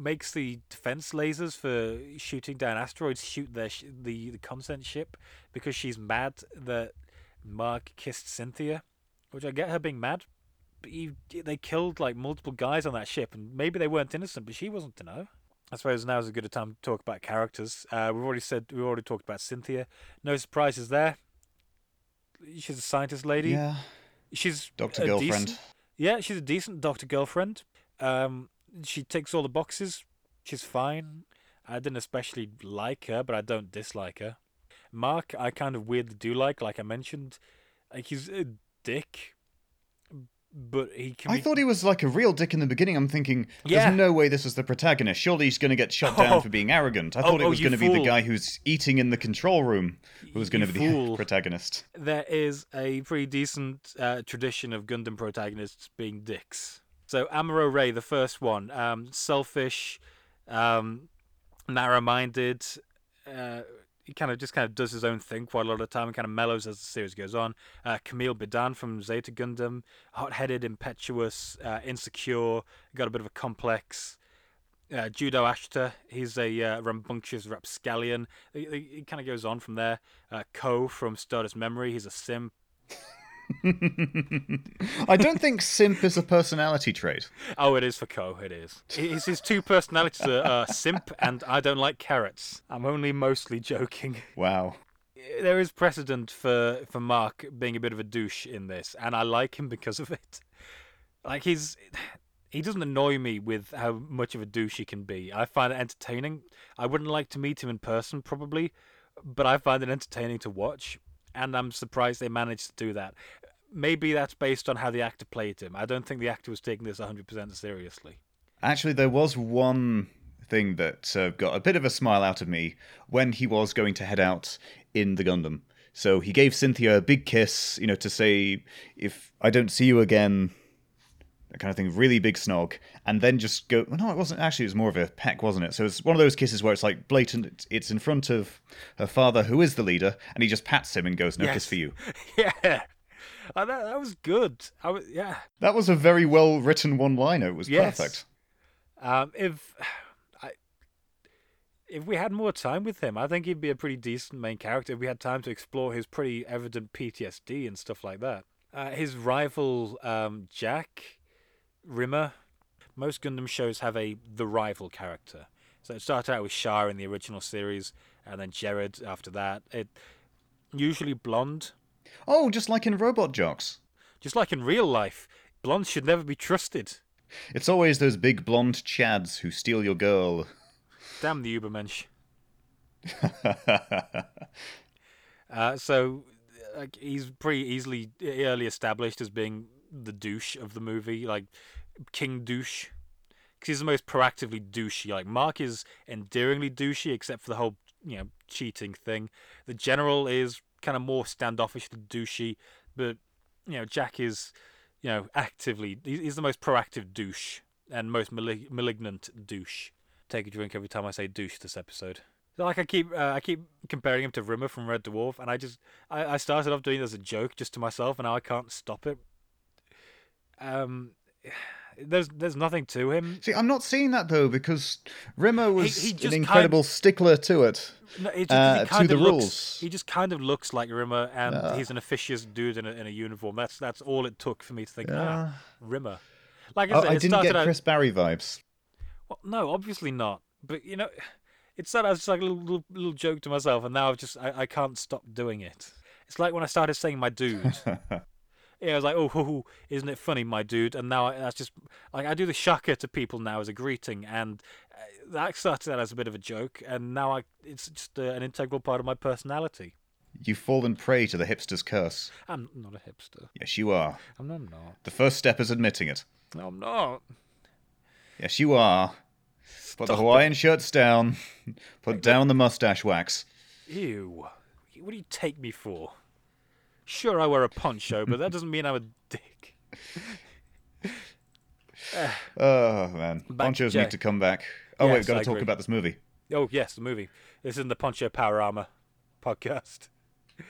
B: makes the defense lasers for shooting down asteroids shoot their sh- the the consent ship because she's mad that Mark kissed Cynthia, which I get her being mad. But you, they killed like multiple guys on that ship, and maybe they weren't innocent, but she wasn't to know. I suppose now is a good a time to talk about characters. Uh, we've already said we've already talked about Cynthia. No surprises there. She's a scientist lady.
A: Yeah,
B: She's
A: Doctor Girlfriend.
B: decent- yeah, she's a decent doctor girlfriend. Um, she ticks all the boxes. She's fine. I didn't especially like her, but I don't dislike her. Mark, I kind of weirdly do like, like I mentioned. Like he's a dick, but he can.
A: I
B: be...
A: thought he was like a real dick in the beginning. I'm thinking, there's
B: Yeah.
A: no way this is the protagonist. Surely he's going to get shot down
B: Oh.
A: for being arrogant. I
B: Oh,
A: thought it
B: oh,
A: was
B: you
A: going to be the guy who's eating in the control room who was going to be the protagonist.
B: there is a pretty decent uh, tradition of Gundam protagonists being dicks. So Amuro Ray, the first one, um, selfish, um, narrow-minded. Uh, he kind of just kind of does his own thing quite a lot of the time and kind of mellows as the series goes on. Uh, Kamille Bidan from Zeta Gundam, hot-headed, impetuous, uh, insecure, got a bit of a complex. Uh, Judau Ashta, he's a uh, rambunctious rapscallion. He, he, he kind of goes on from there. Uh, Ko from Stardust Memory, he's a simp.
A: I don't think simp is a personality trait.
B: Oh, it is for Ko. It is. His, his two personalities are uh, simp and I don't like carrots. I'm only mostly joking.
A: Wow.
B: There is precedent for for Mark being a bit of a douche in this, and I like him because of it. Like he's he doesn't annoy me with how much of a douche he can be. I find it entertaining. I wouldn't like to meet him in person, probably, but I find it entertaining to watch, and I'm surprised they managed to do that. Maybe that's based on how the actor played him. I don't think the actor was taking this 100% seriously.
A: Actually, there was one thing that uh, got a bit of a smile out of me when he was going to head out in the Gundam. So he gave Cynthia a big kiss, you know, to say, if I don't see you again, that kind of thing, really big snog, and then just go. Well, no, it wasn't actually. It was more of a peck, wasn't it? So it's one of those kisses where it's like blatant. It's, in front of her father, who is the leader, and he just pats him and goes, "No
B: Yes.
A: kiss for you."
B: yeah. Oh, that, that was good. I was, yeah.
A: That was a very well written one liner. It was
B: Yes.
A: perfect.
B: Um, if I, if we had more time with him, I think he'd be a pretty decent main character. If we had time to explore his pretty evident PTSD and stuff like that. Uh, his rival, um, Jack Rimmer. Most Gundam shows have a the rival character. So it started out with Char in the original series, and then Jerid after that. It usually blonde,
A: Oh, just like in Robot Jox.
B: just like in real life. Blondes should never be trusted.
A: It's always those big blonde chads who steal your girl.
B: Damn the Ubermensch. Uh, so, like, he's pretty easily early established as being the douche of the movie, like King Douche, because he's the most proactively douchey. Like Mark is endearingly douchey, except for the whole you know cheating thing. The General is kind of more standoffishly douchey, but you know Jack is you know actively he's the most proactive douche and most malig- malignant douche. Take a drink every time I say douche this episode. Like I keep, uh, I keep comparing him to Rimmer from Red Dwarf, and I just, I, I started off doing it as a joke just to myself, and now I can't stop it. Um, there's, there's nothing to him.
A: See, I'm not seeing that though because Rimmer was
B: he just
A: an
B: kind-
A: incredible stickler to it.
B: No, just,
A: Uh,
B: he
A: to the
B: of looks,
A: rules.
B: He just kind of looks like Rimmer, and
A: Yeah.
B: he's an officious dude in a, in a uniform. That's that's all it took for me to think,
A: Yeah.
B: ah, Rimmer. Like I
A: Oh,
B: said,
A: I didn't get
B: out.
A: Chris Barrie vibes.
B: Well, no, obviously not. But you know, it started as just like a little, little little joke to myself, and now I've just I, I can't stop doing it. It's like when I started saying my dude. yeah, I was like, oh, hoo, hoo, isn't it funny, my dude? And now I, that's just like I do the shaka to people now as a greeting, and uh, that started out as a bit of a joke, and now I it's just uh, an integral part of my personality.
A: You've fallen prey to the hipster's curse.
B: I'm not a hipster.
A: Yes, you are.
B: I'm not. I'm not.
A: The first step is admitting it.
B: No, I'm not.
A: Yes, you are. Put the
B: Stop it.
A: Hawaiian shirts down. Put down the mustache wax.
B: Ew. What do you take me for? Sure, I wear a poncho, but that doesn't mean I'm a dick.
A: Oh man,
B: Back
A: ponchos
B: to
A: need to come back. Oh wait, we've got to
B: I
A: talk
B: agree.
A: about this movie.
B: Oh, yes, the movie. This is in the Poncho Power Armor podcast.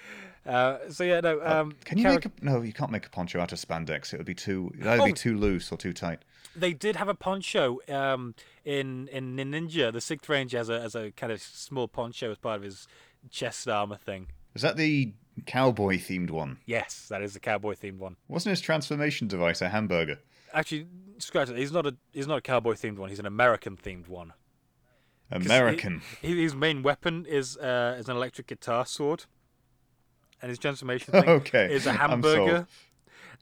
B: Uh, so, yeah, no. Um,
A: Can you make a no? You can't make a poncho out of spandex. It would be too. It'd either be
B: Oh.
A: too loose or too tight.
B: They did have a poncho um, in, in Ninja. The Sixth Ranger has a, has a kind of small poncho as part of his chest armor thing.
A: Is that the cowboy themed one?
B: Yes, that is the cowboy themed one.
A: Wasn't his transformation device a hamburger?
B: Actually, scratch it. He's not a he's not a cowboy themed one. He's an American themed one.
A: American.
B: he- his main weapon is uh, is an electric guitar sword, and his transformation thing
A: Okay,
B: is a hamburger,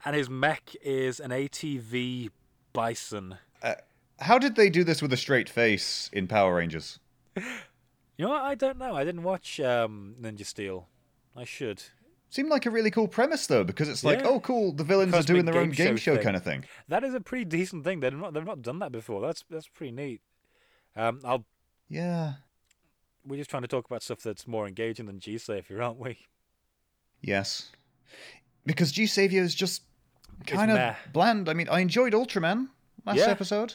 B: and his mech is an ATV bison.
A: How did they do this with a straight face in Power Rangers?
B: You know what? I don't know. I didn't watch um, Ninja Steel. I should.
A: Seemed like a really cool premise though, because it's like,
B: Yeah.
A: oh, cool, the villains are doing their own
B: game
A: game
B: show
A: show kind of thing.
B: That is a pretty decent thing. They've not they've not done that before. That's that's pretty neat. Um, I'll
A: Yeah.
B: we're just trying to talk about stuff that's more engaging than G-Saviour, aren't we?
A: Yes. Because G-Saviour is just kind of
B: meh.
A: bland. I mean, I enjoyed Ultraman last
B: Yeah.
A: episode.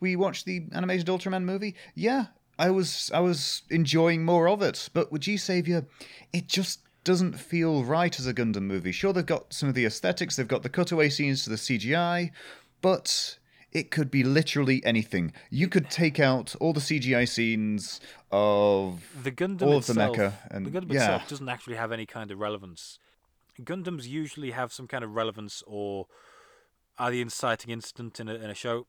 A: We watched the animated Ultraman movie. Yeah, I was I was enjoying more of it. But with G-Saviour, it just doesn't feel right as a Gundam movie. Sure, they've got some of the aesthetics, they've got the cutaway scenes to the CGI, but it could be literally anything. You could take out all the CGI scenes of
B: The Gundam
A: all of the mecha and
B: the Gundam
A: yeah.
B: itself doesn't actually have any kind of relevance. Gundams usually have some kind of relevance or are the inciting incident in a, in a show.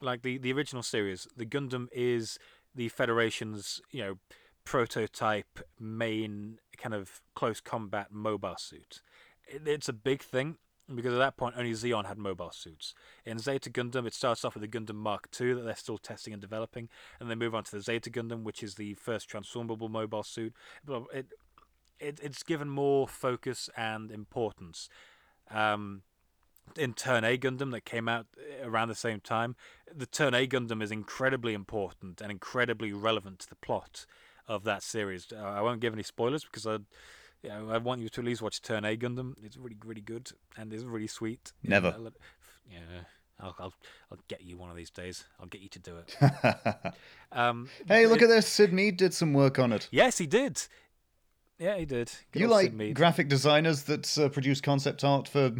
B: Like the, the original series, the Gundam is the Federation's, you know, prototype main kind of close combat mobile suit. It, it's a big thing because at that point only Zeon had mobile suits. In Zeta Gundam, it starts off with the Gundam Mark II that they're still testing and developing, and they move on to the Zeta Gundam, which is the first transformable mobile suit. It, it it's given more focus and importance. Um, in Turn A Gundam that came out around the same time, the Turn A Gundam is incredibly important and incredibly relevant to the plot of that series. Uh, I won't give any spoilers because I, you know, I want you to at least watch Turn A Gundam. It's really, really good and it's really sweet.
A: Never.
B: Yeah, I'll, I'll, I'll get you one of these days. I'll get you to do it. um,
A: hey, look
B: it,
A: at this! Syd Mead did some work on it.
B: Yes, he did. Yeah, he did. Good
A: you like graphic designers that uh, produce concept art for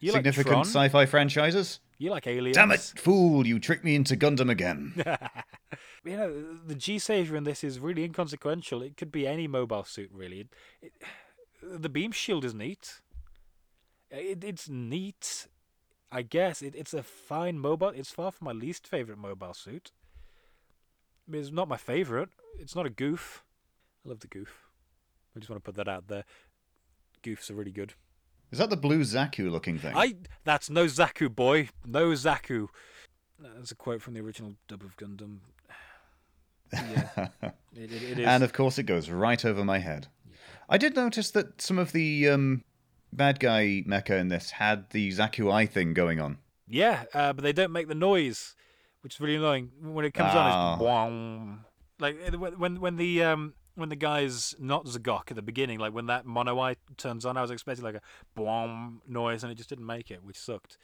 B: You
A: significant
B: Tron?
A: sci-fi franchises?
B: You like aliens?
A: Damn it, fool! You tricked me into Gundam again.
B: you know, the G Savior in this is really inconsequential. It could be any mobile suit, really. It, it, the beam shield is neat. It, it's neat, I guess. It, it's a fine mobile. It's far from my least favorite mobile suit. I mean, It's not my favorite. It's not a Gouf. I love the Gouf. I just want to put that out there. Goufs are really good.
A: Is that the blue Zaku looking thing?
B: I. That's no Zaku, boy. No Zaku. That's a quote from the original dub of Gundam. Yeah, it, it, it is.
A: And of course, it goes right over my head. I did notice that some of the um, bad guy mecha in this had the Zaku Eye thing going on.
B: Yeah, uh, but they don't make the noise, which is really annoying. When it comes on,
A: Ah.
B: it's boing. Like when when when the um when the guy's not Z'Gok at the beginning, like when that mono eye turns on, I was expecting like a boom noise, and it just didn't make it, which sucked.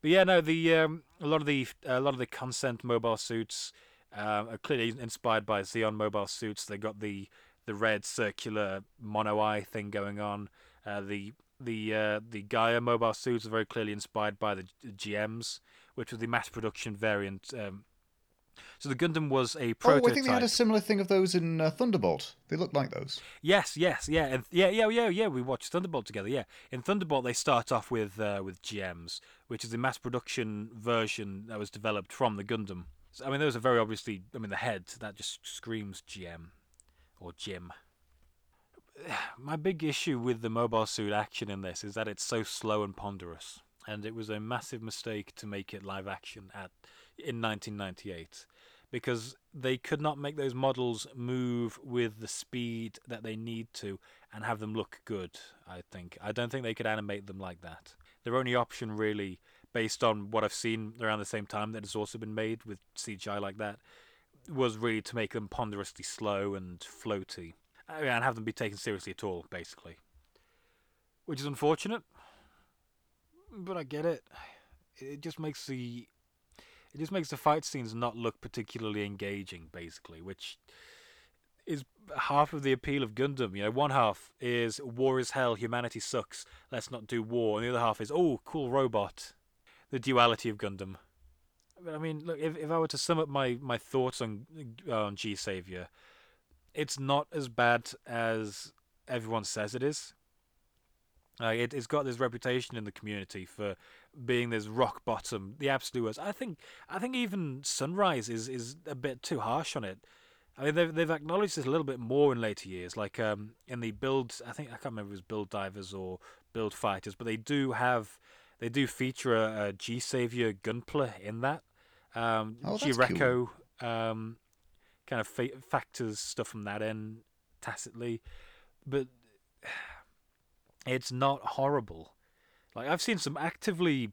B: But yeah, no, the um, a lot of the a lot of the consent mobile suits uh, are clearly inspired by Zeon mobile suits. They got the the red circular mono eye thing going on. Uh, the the uh, the Gaia mobile suits are very clearly inspired by the GMs, which was the mass production variant. Um, so the Gundam was a
A: Oh. I think they had a similar thing of those in uh, Thunderbolt. They look like those.
B: Yes, yes, yeah, and yeah, yeah, yeah, yeah. We watched Thunderbolt together. Yeah, in Thunderbolt they start off with uh, with GMs, which is the mass production version that was developed from the Gundam. So, I mean, those are very obviously. I mean, the head that just screams GM or Jim. My big issue with the mobile suit action in this is that it's so slow and ponderous, and it was a massive mistake to make it live action at in 1998 because they could not make those models move with the speed that they need to and have them look good. I think I don't think they could animate them like that. Their only option, really, based on what I've seen around the same time that has also been made with CGI like that, was really to make them ponderously slow and floaty, and have them be taken seriously at all, basically. Which is unfortunate, but I get it. It just makes the it just makes the fight scenes not look particularly engaging, basically, which is half of the appeal of Gundam. You know, one half is war is hell, humanity sucks, let's not do war, and the other half is oh, cool robot. The duality of Gundam. But I mean, look, if if I were to sum up my, my thoughts on on G-Saviour, it's not as bad as everyone says it is. Uh, it, it's got this reputation in the community for being this rock bottom, the absolute worst. I think I think even Sunrise is, is a bit too harsh on it. I mean, they've they've acknowledged this a little bit more in later years, like um, in the build. I think I can't remember if it was Build Divers or Build Fighters, but they do have they do feature a, a G-Saviour Gunpla in that. Um,
A: Oh,
B: G-Reco, um, kind of fa- factors stuff from that end tacitly, but it's not horrible. Like I've seen some actively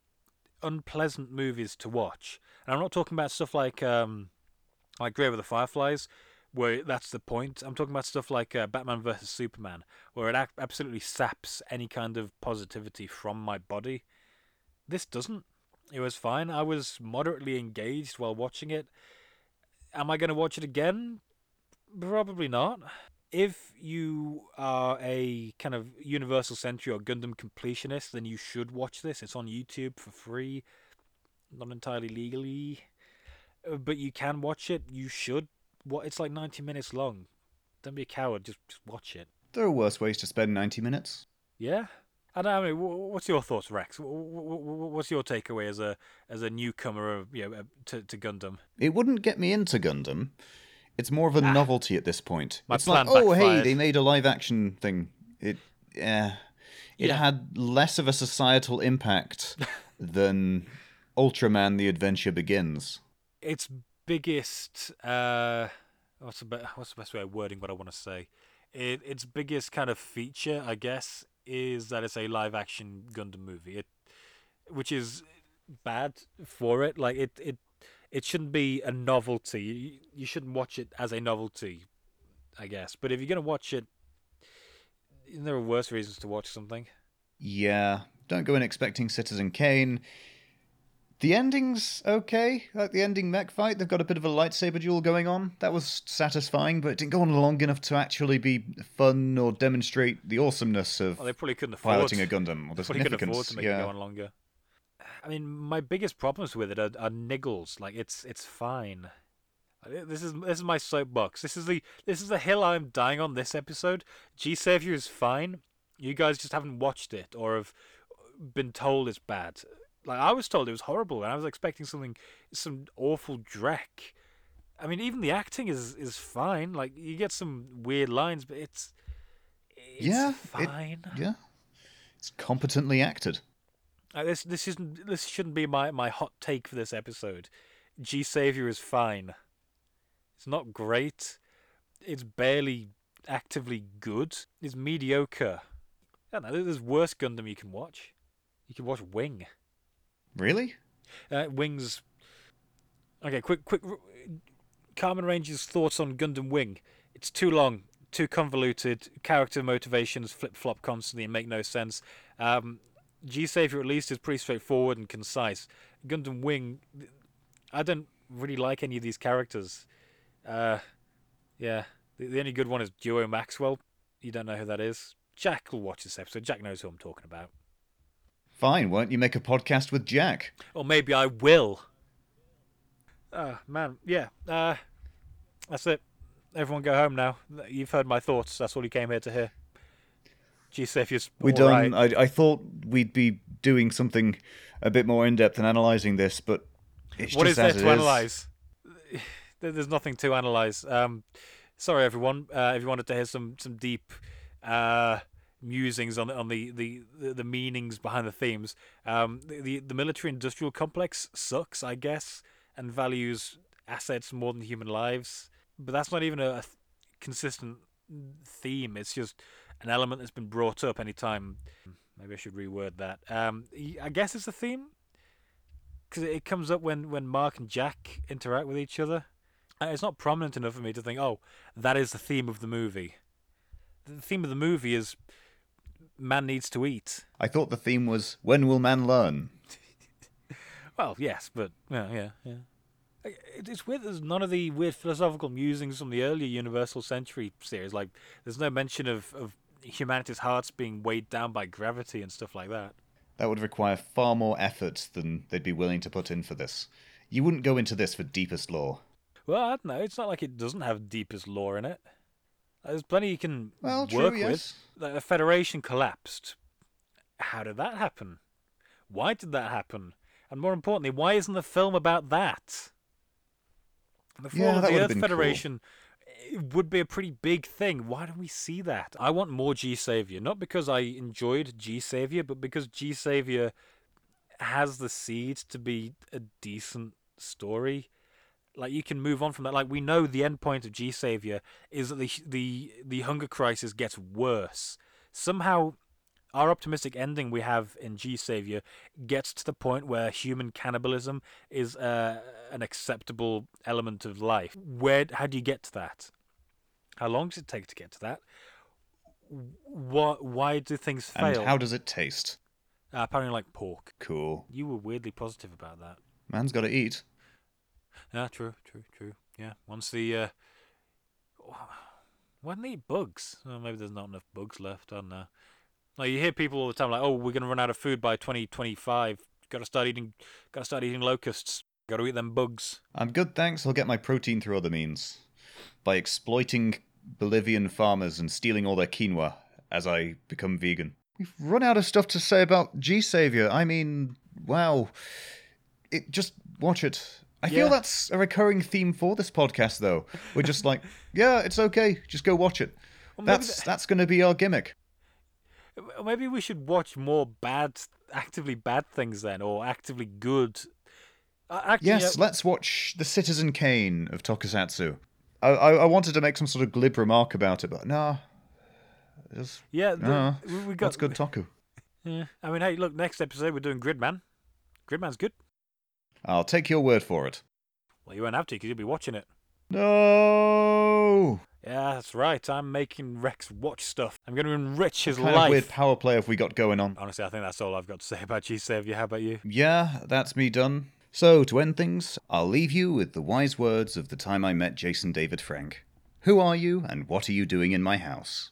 B: unpleasant movies to watch, and I'm not talking about stuff like um, like Grave of the Fireflies, where that's the point. I'm talking about stuff like uh, Batman vs Superman, where it ac- absolutely saps any kind of positivity from my body. This doesn't. It was fine. I was moderately engaged while watching it. Am I going to watch it again? Probably not. If you are a kind of Universal Century or Gundam completionist, then you should watch this. It's on YouTube for free, not entirely legally, Uh, but you can watch it. You should. What? It's like 90 minutes long. Don't be a coward. Just, just watch it.
A: There are worse ways to spend 90 minutes.
B: Yeah. I don't I mean, what's your thoughts, Rex? Wh- wh- wh- What's your takeaway as a as a newcomer of, you know, uh, to to Gundam?
A: It wouldn't get me into Gundam. It's more of a novelty at this point.
B: My
A: it's like,
B: plan
A: oh, hey, they made a live action thing. It, yeah, it
B: Yeah.
A: had less of a societal impact than Ultraman: The Adventure Begins.
B: its biggest uh what's the be- what's the best way of wording what I want to say? It its biggest kind of feature, I guess, is that it's a live action Gundam movie. It which is bad for it. Like it it it shouldn't be a novelty. You, you shouldn't watch it as a novelty, I guess. But if you're going to watch it there are worse reasons to watch something.
A: Yeah, don't go in expecting Citizen Kane. The ending's okay. Like the ending mech fight, they've got a bit of a lightsaber duel going on. That was satisfying, but it didn't go on long enough to actually be fun or demonstrate the awesomeness of
B: Well, they probably couldn't afford
A: piloting a Gundam or the
B: Probably could afford to make
A: yeah.
B: it go on longer. I mean, my biggest problems with it are, are niggles. Like it's it's fine. This is this is my soapbox. This is the this is the hill I'm dying on. This episode, G-Saviour is fine. You guys just haven't watched it or have been told it's bad. Like I was told it was horrible, and I was expecting something some awful dreck. I mean, even the acting is is fine. Like you get some weird lines, but it's it's
A: Yeah, it- Yeah. It's competently acted.
B: Uh, this this isn't this shouldn't be my, my hot take for this episode. G-Saviour is fine. It's not great. It's barely actively good. It's mediocre. I don't know, there's worse Gundam you can watch. You can watch Wing.
A: Really?
B: Uh, Wing's okay. Quick, quick. Carmen Ranger's thoughts on Gundam Wing. It's too long, too convoluted. Character motivations flip flop constantly and make no sense. Um, G-Saviour at least is pretty straightforward and concise. Gundam Wing, I don't really like any of these characters. Uh, yeah, the, the only good one is Duo Maxwell. You don't know who that is. Jack will watch this episode. Jack knows who I'm talking about.
A: Fine, won't you make a podcast with Jack?
B: Or maybe I will. Ah, man, yeah. Uh, that's it. Everyone go home now. You've heard my thoughts. That's all you came here to hear. G
A: We done.
B: right.
A: I, I thought we'd be doing something a bit more in depth and analysing this, but it's
B: What
A: just
B: is there to analyze? There's nothing to analyze. Um, sorry, everyone. Uh, if you wanted to hear some some deep uh, musings on on the, the, the, the meanings behind the themes, um, the, the the military industrial complex sucks, I guess, and values assets more than human lives. But that's not even a, a consistent theme. It's just an element that's been brought up anytime. Maybe I should reword that. Um, I guess it's a theme because it comes up when, when Mark and Jack interact with each other. Uh, It's not prominent enough for me to think, oh, that is the theme of the movie. The theme of the movie is man needs to eat.
A: I thought the theme was when will man learn?
B: Well, yes, but yeah, yeah, yeah. It's weird. There's none of the weird philosophical musings from the earlier Universal Century series. Like, there's no mention of, of humanity's hearts being weighed down by gravity and stuff like that.
A: That would require far more effort than they'd be willing to put in for this. You wouldn't go into this for deepest lore.
B: Well, I don't know. It's not like it doesn't have deepest lore in it. There's plenty you can
A: Well, true,
B: work
A: yes.
B: with. Like, The Federation collapsed. How did that happen? Why did that happen? And more importantly, why isn't the film about that? The fall
A: Yeah,
B: of the Earth
A: been cool.
B: It would be a pretty big thing. Why don't we see that? I want more G-Saviour, not because I enjoyed G-Saviour, but because G-Saviour has the seed to be a decent story. Like you can move on from that. Like we know the end point of G-Saviour is that the the the hunger crisis gets worse. Somehow, our optimistic ending we have in G-Saviour gets to the point where human cannibalism is uh, an acceptable element of life. Where how do you get to that? How long does it take to get to that? What? Why do things fail?
A: And how does it taste?
B: uh, apparently, like pork.
A: Cool.
B: You were weirdly positive about that.
A: Man's got to eat.
B: Yeah, true, true, true. Yeah, once the uh, why don't they eat bugs? Oh, maybe there's not enough bugs left. I don't know. Like you hear people all the time like, "Oh, we're gonna run out of food by 2025. Got to start eating. Got to start eating locusts. Got to eat them bugs."
A: I'm good, thanks. I'll get my protein through other means. By exploiting Bolivian farmers and stealing all their quinoa as I become vegan. we've run out of stuff to say about G-Saviour. I mean, wow. It just watch it. I
B: Yeah.
A: feel that's a recurring theme for this podcast, though. We're just like, yeah, it's okay. Just go watch it.
B: maybe
A: That's
B: the-
A: that's going to be our gimmick.
B: Maybe we should watch more bad, actively bad things then, or actively good. Uh, actually,
A: Yes,
B: uh,
A: let's watch the Citizen Kane of Tokusatsu. I, I, wanted to make some sort of glib remark about it, but nah. Just,
B: yeah, the, we, got
A: that's good Toku.
B: Yeah, I mean, hey, look, next episode we're doing Gridman. Gridman's good.
A: I'll take your word for it.
B: Well, you won't have to because you'll be watching it.
A: No!
B: Yeah, that's right. I'm making Rex watch stuff. I'm going to enrich his
A: kind
B: life.
A: of weird power play have we got going on?
B: Honestly, I think that's all I've got to say about G-Saviour. How about you?
A: Yeah, that's me done. So, to end things, I'll leave you with the wise words of the time I met Jason David Frank. Who are you, and what are you doing in my house?